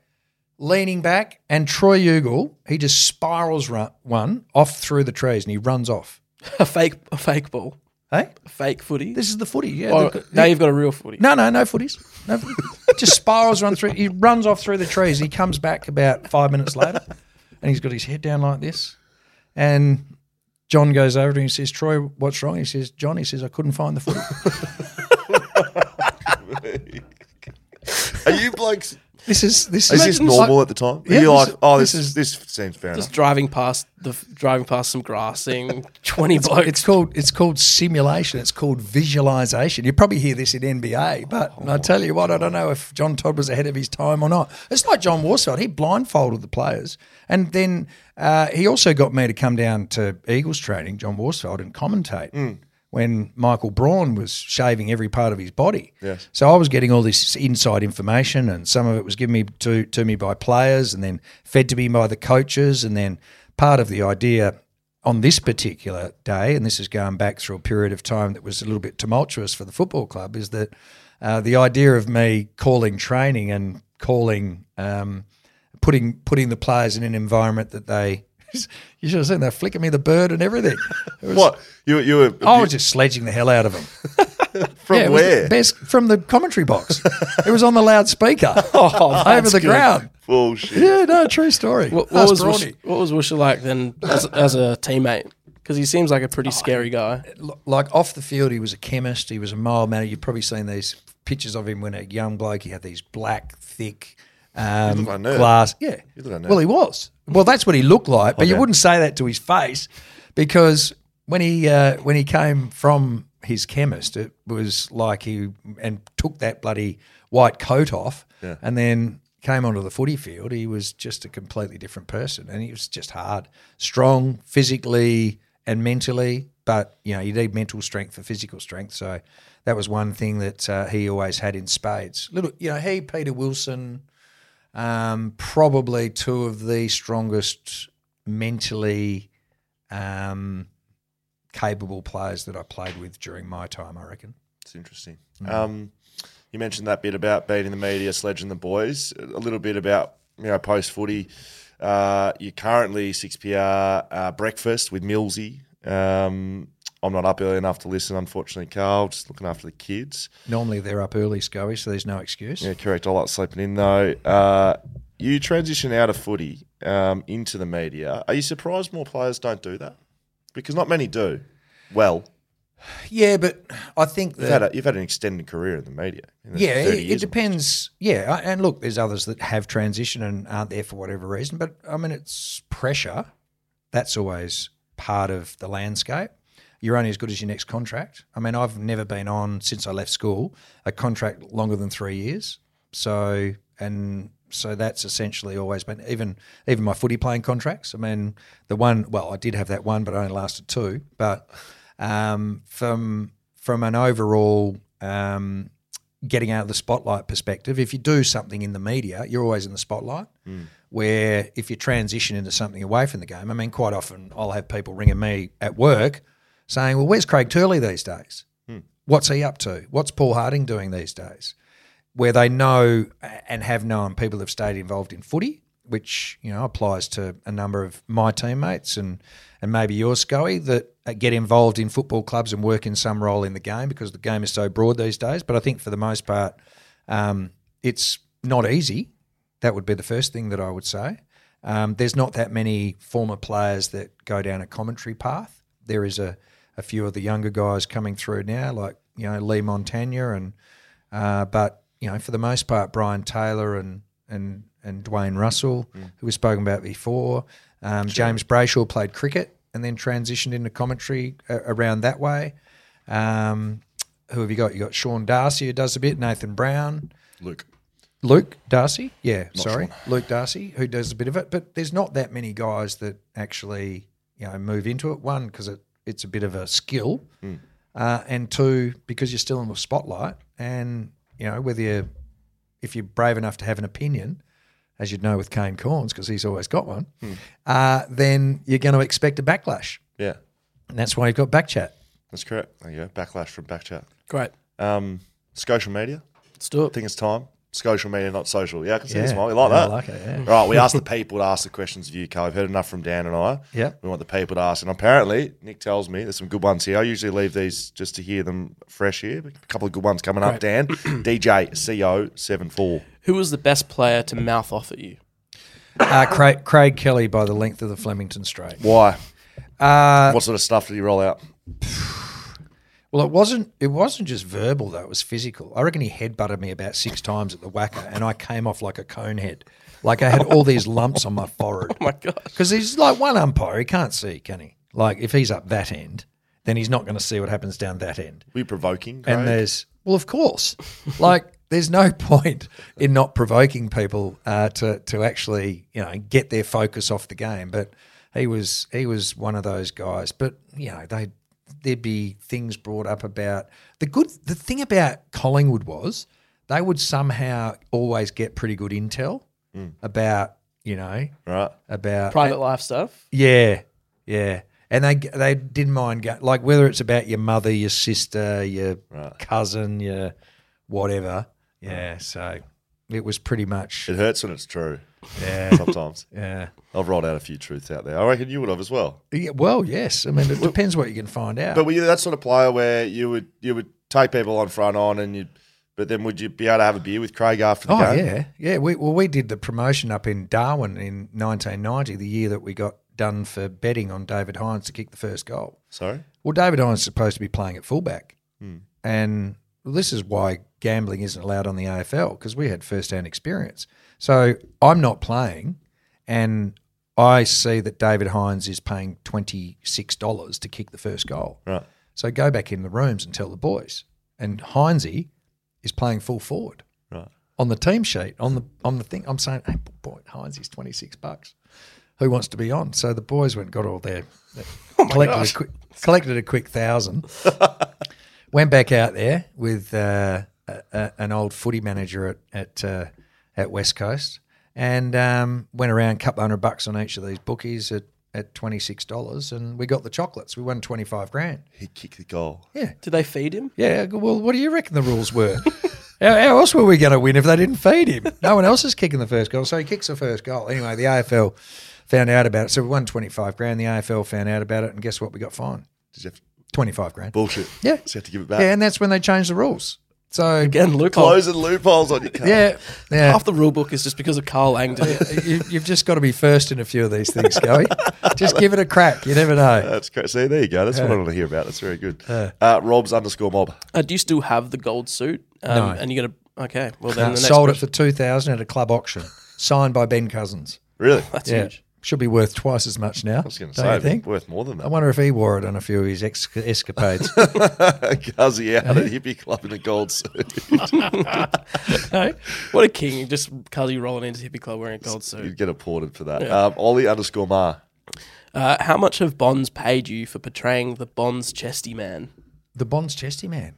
leaning back, and Troy Ugle, he just spirals run, one off through the trees and he runs off.
a fake, a fake ball,
Hey?
Fake footy.
This is the footy. Yeah. Well,
now you've got a real footy.
No, no, no footies. No, just spirals run through. He runs off through the trees. He comes back about five minutes later, and he's got his head down like this. And John goes over to him and says, "Troy, what's wrong?" He says, "John," he says, "I couldn't find the footy."
Are you blokes
this is this
Is
is
this normal at the time? Are
Yeah,
you
this
like, oh,
this
this
is-
this seems fair
Just
enough.
driving past the driving past some grassing, twenty blokes.
It's called it's called simulation. It's called visualization. You probably hear this in NBA, but I tell you what, I don't know if John Todd was ahead of his time or not. It's like John Worsfold. He blindfolded the players, and then uh, he also got me to come down to Eagles training, John Worsfold, and commentate. When Michael Braun was shaving every part of his body,
Yes.
so I was getting all this inside information, and some of it was given me to to me by players, and then fed to me by the coaches, and then part of the idea on this particular day, and this is going back through a period of time that was a little bit tumultuous for the football club, is that uh, the idea of me calling training and calling um, putting putting the players in an environment that they. You should have seen that flicking me the bird and everything. It was-
What you you were?
I was just sledging the hell out of him.
from
Yeah, it the
where?
best from the commentary box. it was on the loudspeaker
Oh,
over the ground.
Bullshit.
Yeah, no, true story.
What, what was
Brawny.
What was Woosha like then as, as a teammate? Because he seems like a
Oh,
pretty scary guy.
Like off the field, he was a chemist. He was a mild manner. You've probably seen these pictures of him when a young bloke. He had these black, thick um,
look like
glass. Yeah,
You look like
well, he was. Well, that's what he looked like. But you wouldn't say that to his face because when he uh, when he came from his chemist, it was like he and took that bloody white coat off,
Yeah.
and then came onto the footy field. He was just a completely different person, and he was just hard, strong physically and mentally. But you know, you need mental strength for physical strength. So that was one thing that uh, he always had in spades. Little, you know, he, Peter Wilson, um, probably two of the strongest mentally um, capable players that I played with during my time. I reckon.
It's interesting.
Mm.
Um, you mentioned that bit about beating the media, sledging the boys. A little bit about you know post footy. Uh, you're currently six PR uh, breakfast with Millsy. Um, I'm not up early enough to listen, unfortunately, Karl. Just looking after the kids.
Normally they're up early, Scully, so there's no excuse.
Yeah, correct. I like sleeping in though. Uh, you transition out of footy um, into the media. Are you surprised more players don't do that? Because not many do. Well,
Yeah, but I think
you've
that
had, a, you've had an extended career in the media. Know,
Yeah, it, it depends. Yeah, and look, there's others that have transitioned and aren't there for whatever reason. But I mean, it's pressure. That's always part of the landscape. You're only as good as your next contract. I mean, I've never been on since I left school a contract longer than three years. So and so that's essentially always been even even my footy playing contracts. I mean, the one well, I did have that one, but it only lasted two. But um, from from an overall um, getting out of the spotlight perspective, if you do something in the media, you're always in the spotlight. Where if you transition into something away from the game, I mean, quite often I'll have people ringing me at work saying, "Well, where's Craig Turley these days? What's he up to? What's Paul Harding doing these days?" Where they know and have known people have stayed involved in footy, which you know applies to a number of my teammates and and maybe yours, Scully, that get involved in football clubs and work in some role in the game because the game is so broad these days. But I think for the most part, um, it's not easy. That would be the first thing that I would say. Um, there's not that many former players that go down a commentary path. There is a, a few of the younger guys coming through now, like you know Leigh Montagna, and uh, but you know for the most part, Brian Taylor and and and Dwayne Russell, who we've spoken about before. Um, James Brayshaw played cricket and then transitioned into commentary uh, around that way. Um, who have you got? You got Sean Darcy who does a bit, Nathan Brown.
Luke.
Luke Darcy, yeah, sorry, Luke Darcy, who does a bit of it, but there's not that many guys that actually you know move into it. One because it, it's a bit of a skill, uh, and two because you're still in the spotlight, and you know whether you're if you're brave enough to have an opinion, as you'd know with Kane Cornes because he's always got one, uh, then you're going to expect a backlash,
Yeah,
and that's why you've got backchat.
that's correct. There you go. Backlash from Backchat.
Great.
Um, social media.
Let's do
I
it.
think it's time. Social media, not social. Yeah, I can see
Yeah.
this one. We like
Yeah, I
that.
like it, yeah.
Right, we asked the people to ask the questions of you, Karl. We've heard enough from Dan and I.
Yeah.
We want the people to ask. And apparently, Nick tells me there's some good ones here. I usually leave these just to hear them fresh here. A couple of good ones coming up, Dan. DJ CO74.
Who was the best player to mouth off at you?
Uh, Craig, Craig Kelly by the length of the Flemington Straight.
Why?
Uh,
what sort of stuff did he roll out?
Well, it wasn't. It wasn't just verbal though. It was physical. I reckon he headbutted me about six times at the WACA, and I came off like a cone head. Like I had all these lumps on my forehead.
Oh my god.
Because he's like one umpire. He can't see, can he? Like if he's up that end, then he's not going to see what happens down that end.
Were you provoking? Craig?
And there's well, of course, like there's no point in not provoking people uh, to to actually you know get their focus off the game. But he was he was one of those guys. But you know they there'd be things brought up about the good. The thing about Collingwood was they would somehow always get pretty good intel mm. about you know
right.
about
Private life stuff.
yeah, yeah. And they they didn't mind go, like whether it's about your mother, your sister, your cousin, your whatever. Yeah, so it was pretty much
It hurts when it's true.
Yeah,
Sometimes
yeah.
I've rolled out a few truths out there. I reckon you would have as well.
Yeah, Well, yes. I mean, it depends what you can find out.
But were you that sort of player where you would you would take people on front on and you, but then would you be able to have a beer with Craig after the
oh
game?
yeah, yeah. We well, we did the promotion up in Darwin in 1990, the year that we got done for betting on David Hines to kick the first goal.
Sorry.
Well, David Hines is supposed to be playing at fullback, hmm. and this is why gambling isn't allowed on the AFL because we had first-hand experience. So I'm not playing, and I see that David Hines is paying twenty six dollars to kick the first goal.
Right.
So go back in the rooms and tell the boys. And Hinesy is playing full forward
Right.
on the team sheet on the on the thing. I'm saying, hey, boy, Hinesy's twenty six bucks. Who wants to be on? So the boys went, got all their collected, a quick, collected a quick thousand. went back out there with uh, a, a, an old footy manager at at, uh, at West Coast, and um, went around a couple hundred bucks on each of these bookies at at twenty six dollars, and we got the chocolates. We won twenty five grand.
He kicked the goal.
Yeah,
Did they feed him?
yeah. Well, what do you reckon the rules were? how, how else were we going to win if they didn't feed him? No one else is kicking the first goal, so he kicks the first goal. Anyway, the AFL found out about it, so we won twenty five grand. The AFL found out about it, and guess what? We got fined
Did you have
twenty five grand.
bullshit?
Yeah.
So you have to give it back.
Yeah, and that's when they changed the rules. So
Again, loophole.
Closing loopholes on your car.
yeah, yeah.
Half the rule book is just because of Karl Langdon.
you, you've just got to be first in a few of these things, Scully. just give it a crack. You never know.
That's great. See, there you go. That's what I want to hear about. That's very good. Uh, Rob's underscore mob.
Uh, do you still have the gold suit? Um,
No.
And you're gonna okay. Well then,
Uh,
the next
sold it for two thousand at a club auction, signed by Ben Cousins.
Really?
That's
yeah,
huge.
Should be worth twice as much now.
I was going to say,
you think?
worth more than that.
I wonder if he wore it on a few of his ex- escapades.
Cuzzy out at Hip-E Club in a gold suit.
What a king! Just Cuzzy rolling into Hip-E Club wearing a gold suit.
You'd get applauded for that. Um, Ollie underscore Mar.
Uh, how much have Bonds paid you for portraying the Bonds chesty man?
the Bonds chesty man.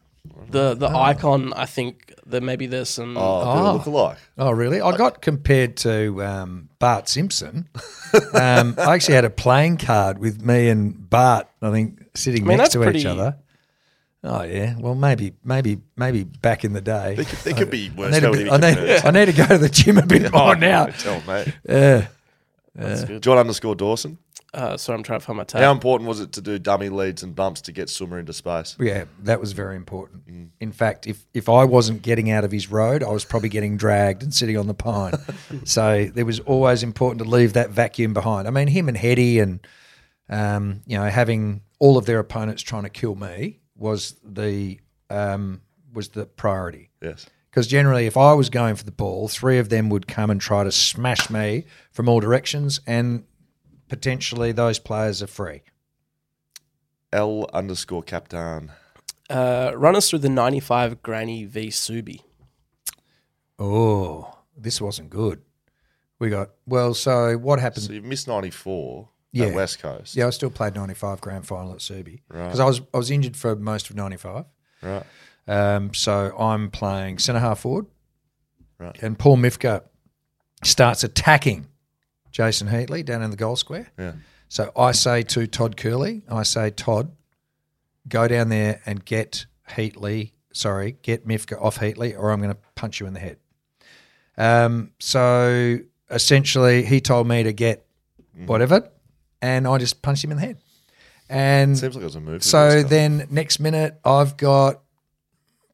The the icon. I think that maybe there's some.
Oh, oh. look alike.
Oh, really? I got compared to um, Bart Simpson. um, I actually had a playing card with me and Bart. I think sitting
I mean,
next
that's
to each
pretty-
other. Oh yeah. Well, maybe, maybe, maybe back in the day.
They could, they could be
I
worse.
need, a bit, I, need. I need to go to the gym a bit
Oh,
more now.
Tell mate.
Yeah.
John underscore Dawson.
Uh, sorry, I'm trying to find my tab.
How important was it to do dummy leads and bumps to get Summer into space?
Yeah, that was very important. In fact, if if I wasn't getting out of his road, I was probably getting dragged and sitting on the pine. so it was always important to leave that vacuum behind. I mean, him and Hetty and um, you know having all of their opponents trying to kill me was the um, was the priority.
Yes.
Because generally, if I was going for the ball, three of them would come and try to smash me from all directions, and potentially those players are free.
L underscore Captain.
Uh, run us through the 95 Granny v Subi.
Oh, this wasn't good. We got well. So what happened?
So you've missed 94
Yeah.
at West Coast.
yeah, I still played ninety five grand final at Subi
Right.
because I was I was injured for most of ninety five.
Right.
Um, so I'm playing centre half forward,
Right.
and Paul Mifka starts attacking Jason Heatley down in the goal square.
Yeah.
So I say to Todd Curley, I say Todd, go down there and get Heatley. Sorry, get Mifka off Heatley, or I'm going to punch you in the head. Um, so essentially, he told me to get whatever, and I just punched him in the head. And
Seems like it was a move.
so then next minute, I've got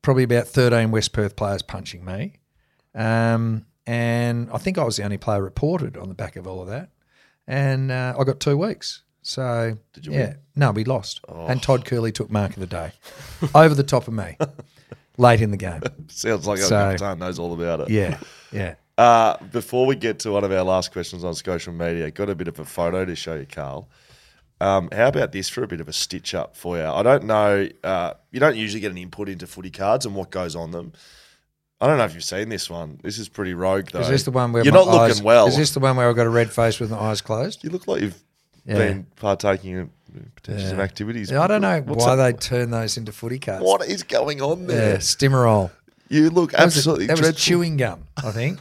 probably about 13 West Perth players punching me. Um, and I think I was the only player reported on the back of all of that. And uh, I got two weeks So
Did you
yeah,
win? Oh.
no, we lost, and Todd Curley took mark of the day over the top of me late in the game.
Sounds like
So-
a captain knows all about it.
Yeah, yeah.
Uh, before we get to one of our last questions on social media, got a bit of a photo to show you, Karl. Um, how about this for a bit of a stitch up for you? I don't know. Uh, you don't usually get an input into footy cards and what goes on them. I don't know if you've seen this one. This is pretty rogue, though.
Is this the one where
you're not
eyes-
looking well?
Is this the one where I've got a red face with my eyes closed?
you look like you've
Yeah.
been partaking in potentially some activities.
Yeah, I don't know
What's
why
that-
they turn those into footy cards.
What is going on there?
Yeah? Stimorol.
You look
That was, a-
absolutely
that was chewing gum, I think.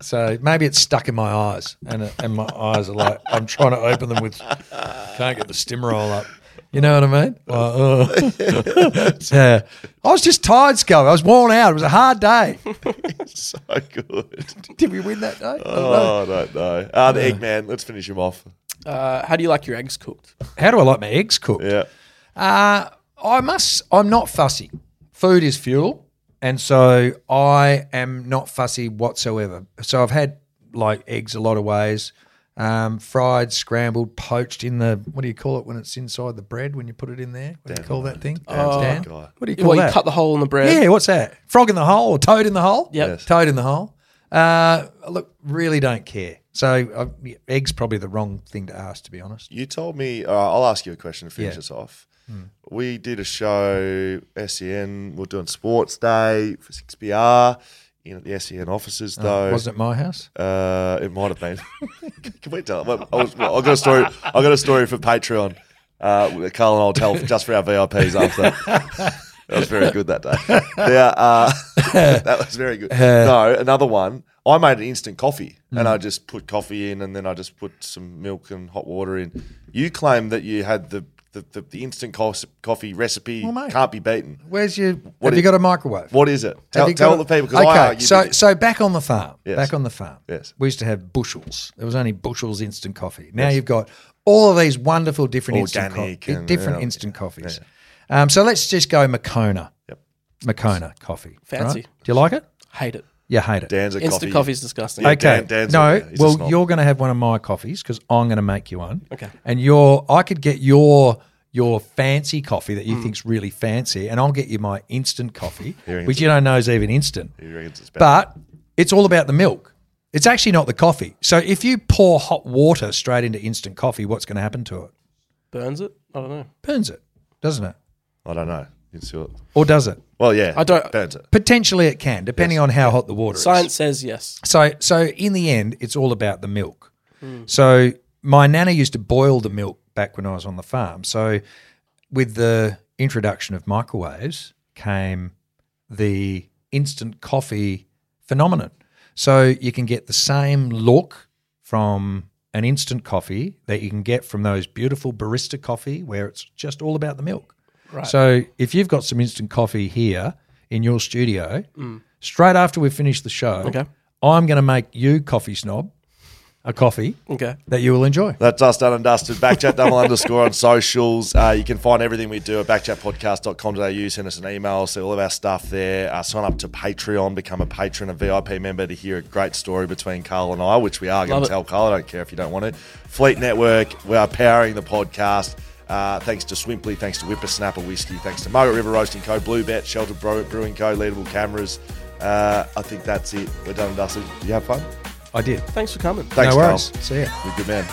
So maybe it's stuck in my eyes, and and my eyes are like I'm trying to open them with can't get the Stimorol up. You know what I mean? Like, uh. yeah, I was just tired, Scully. I was worn out. It was a hard day.
so good.
Did we win that day? I don't know.
Oh, I don't know. Uh, the Eggman. Let's finish him off.
Uh, how do you like your eggs cooked?
How do I like my eggs cooked?
Yeah.
Uh, I must. I'm not fussy. Food is fuel, and so I am not fussy whatsoever. So I've had like eggs a lot of ways, um, fried, scrambled, poached in the what do you call it when it's inside the bread when you put it in there? What do you call that thing?
Oh.
Dan?
guy.
What do you call
Well, you cut the hole in the bread.
yeah, what's that? Frog in the hole or toad in the hole?
Yep.
Yes.
Toad in the hole. Uh, look, really don't care. So uh, yeah, eggs probably the wrong thing to ask, to be honest.
You told me. Uh, I'll ask you a question to finish
Yeah.
us off. We did a show, SEN. We're doing Sports Day for 6PR in the SEN offices, though.
Uh, wasn't it my house?
Uh, it might have been. Can we tell? Well, I, was, well, I got a story. I got a story for Patreon. Uh, Karl and I'll tell just for our VIPs after. That was very good that day. Yeah, uh, that was very good. No, another one. I made an instant coffee, and I just put coffee in, and then I just put some milk and hot water in. You claim that you had the the, the, the instant coffee recipe
Well, mate.
can't be beaten.
Where's your?
What
have you got a microwave?
What is it?
Have
Tell, tell
got
the
a-
people
okay,
I argued.
so
with
so back on the farm.
Yes.
Back on the farm.
Yes.
We used to have Bushells. There was only Bushells instant coffee. Now you've got all of these wonderful different instant
Organic and,
different
yeah,
instant coffees. Um, so let's just go Moccona.
Yep.
Moccona coffee.
Fancy.
right? Do you like it?
Hate it.
You hate it.
Dan's a
Instant
coffee.
coffee's disgusting.
Yeah,
okay.
Dan- Dan's
no.
a- he's a
well,
snob.
you're going to have one of my coffees because I'm going to make you one.
Okay.
And your, I could get your your fancy coffee that you mm. think's really fancy, and I'll get you my instant coffee,
Hearing
which you don't know is even instant.
He reckons it's better.
But it's all about the milk. It's actually not the coffee. So if you pour hot water straight into instant coffee, what's going to happen to it?
Burns it? I don't know.
Burns it, doesn't it?
I don't know. You see what-
Or does it?
Well, yeah,
I don't-
burns it.
Potentially it can, depending on how hot the water is.
Science
is.
says yes.
So so in the end, it's all about the milk. Hmm. So my nana used to boil the milk back when I was on the farm. So with the introduction of microwaves came the instant coffee phenomenon. So you can get the same look from an instant coffee that you can get from those beautiful barista coffee where it's just all about the milk.
Right.
So if you've got some instant coffee here in your studio, straight after we finish the show,
Okay.
I'm going to make you coffee snob a coffee
Okay.
that you will enjoy.
That's us done and dusted. Backchat double underscore on socials. Uh, you can find everything we do at backchatpodcast.com.au. Send us an email, see all of our stuff there. Uh, sign up to Patreon, become a patron, a VIP member to hear a great story between Karl and I, which we are going to tell Karl. I don't care if you don't want to. Fleet Network, we are powering the podcast. Uh, thanks to Swimply, thanks to Whippersnapper Whiskey, thanks to Margaret River Roasting Co., Blue Bet, Shelter Brew- Brewing Co., Leadable Cameras. Uh, I think that's it. We're done and dusted. Did you have fun?
I did.
Thanks for coming.
Thanks,
no Karl. See ya.
You're a good man.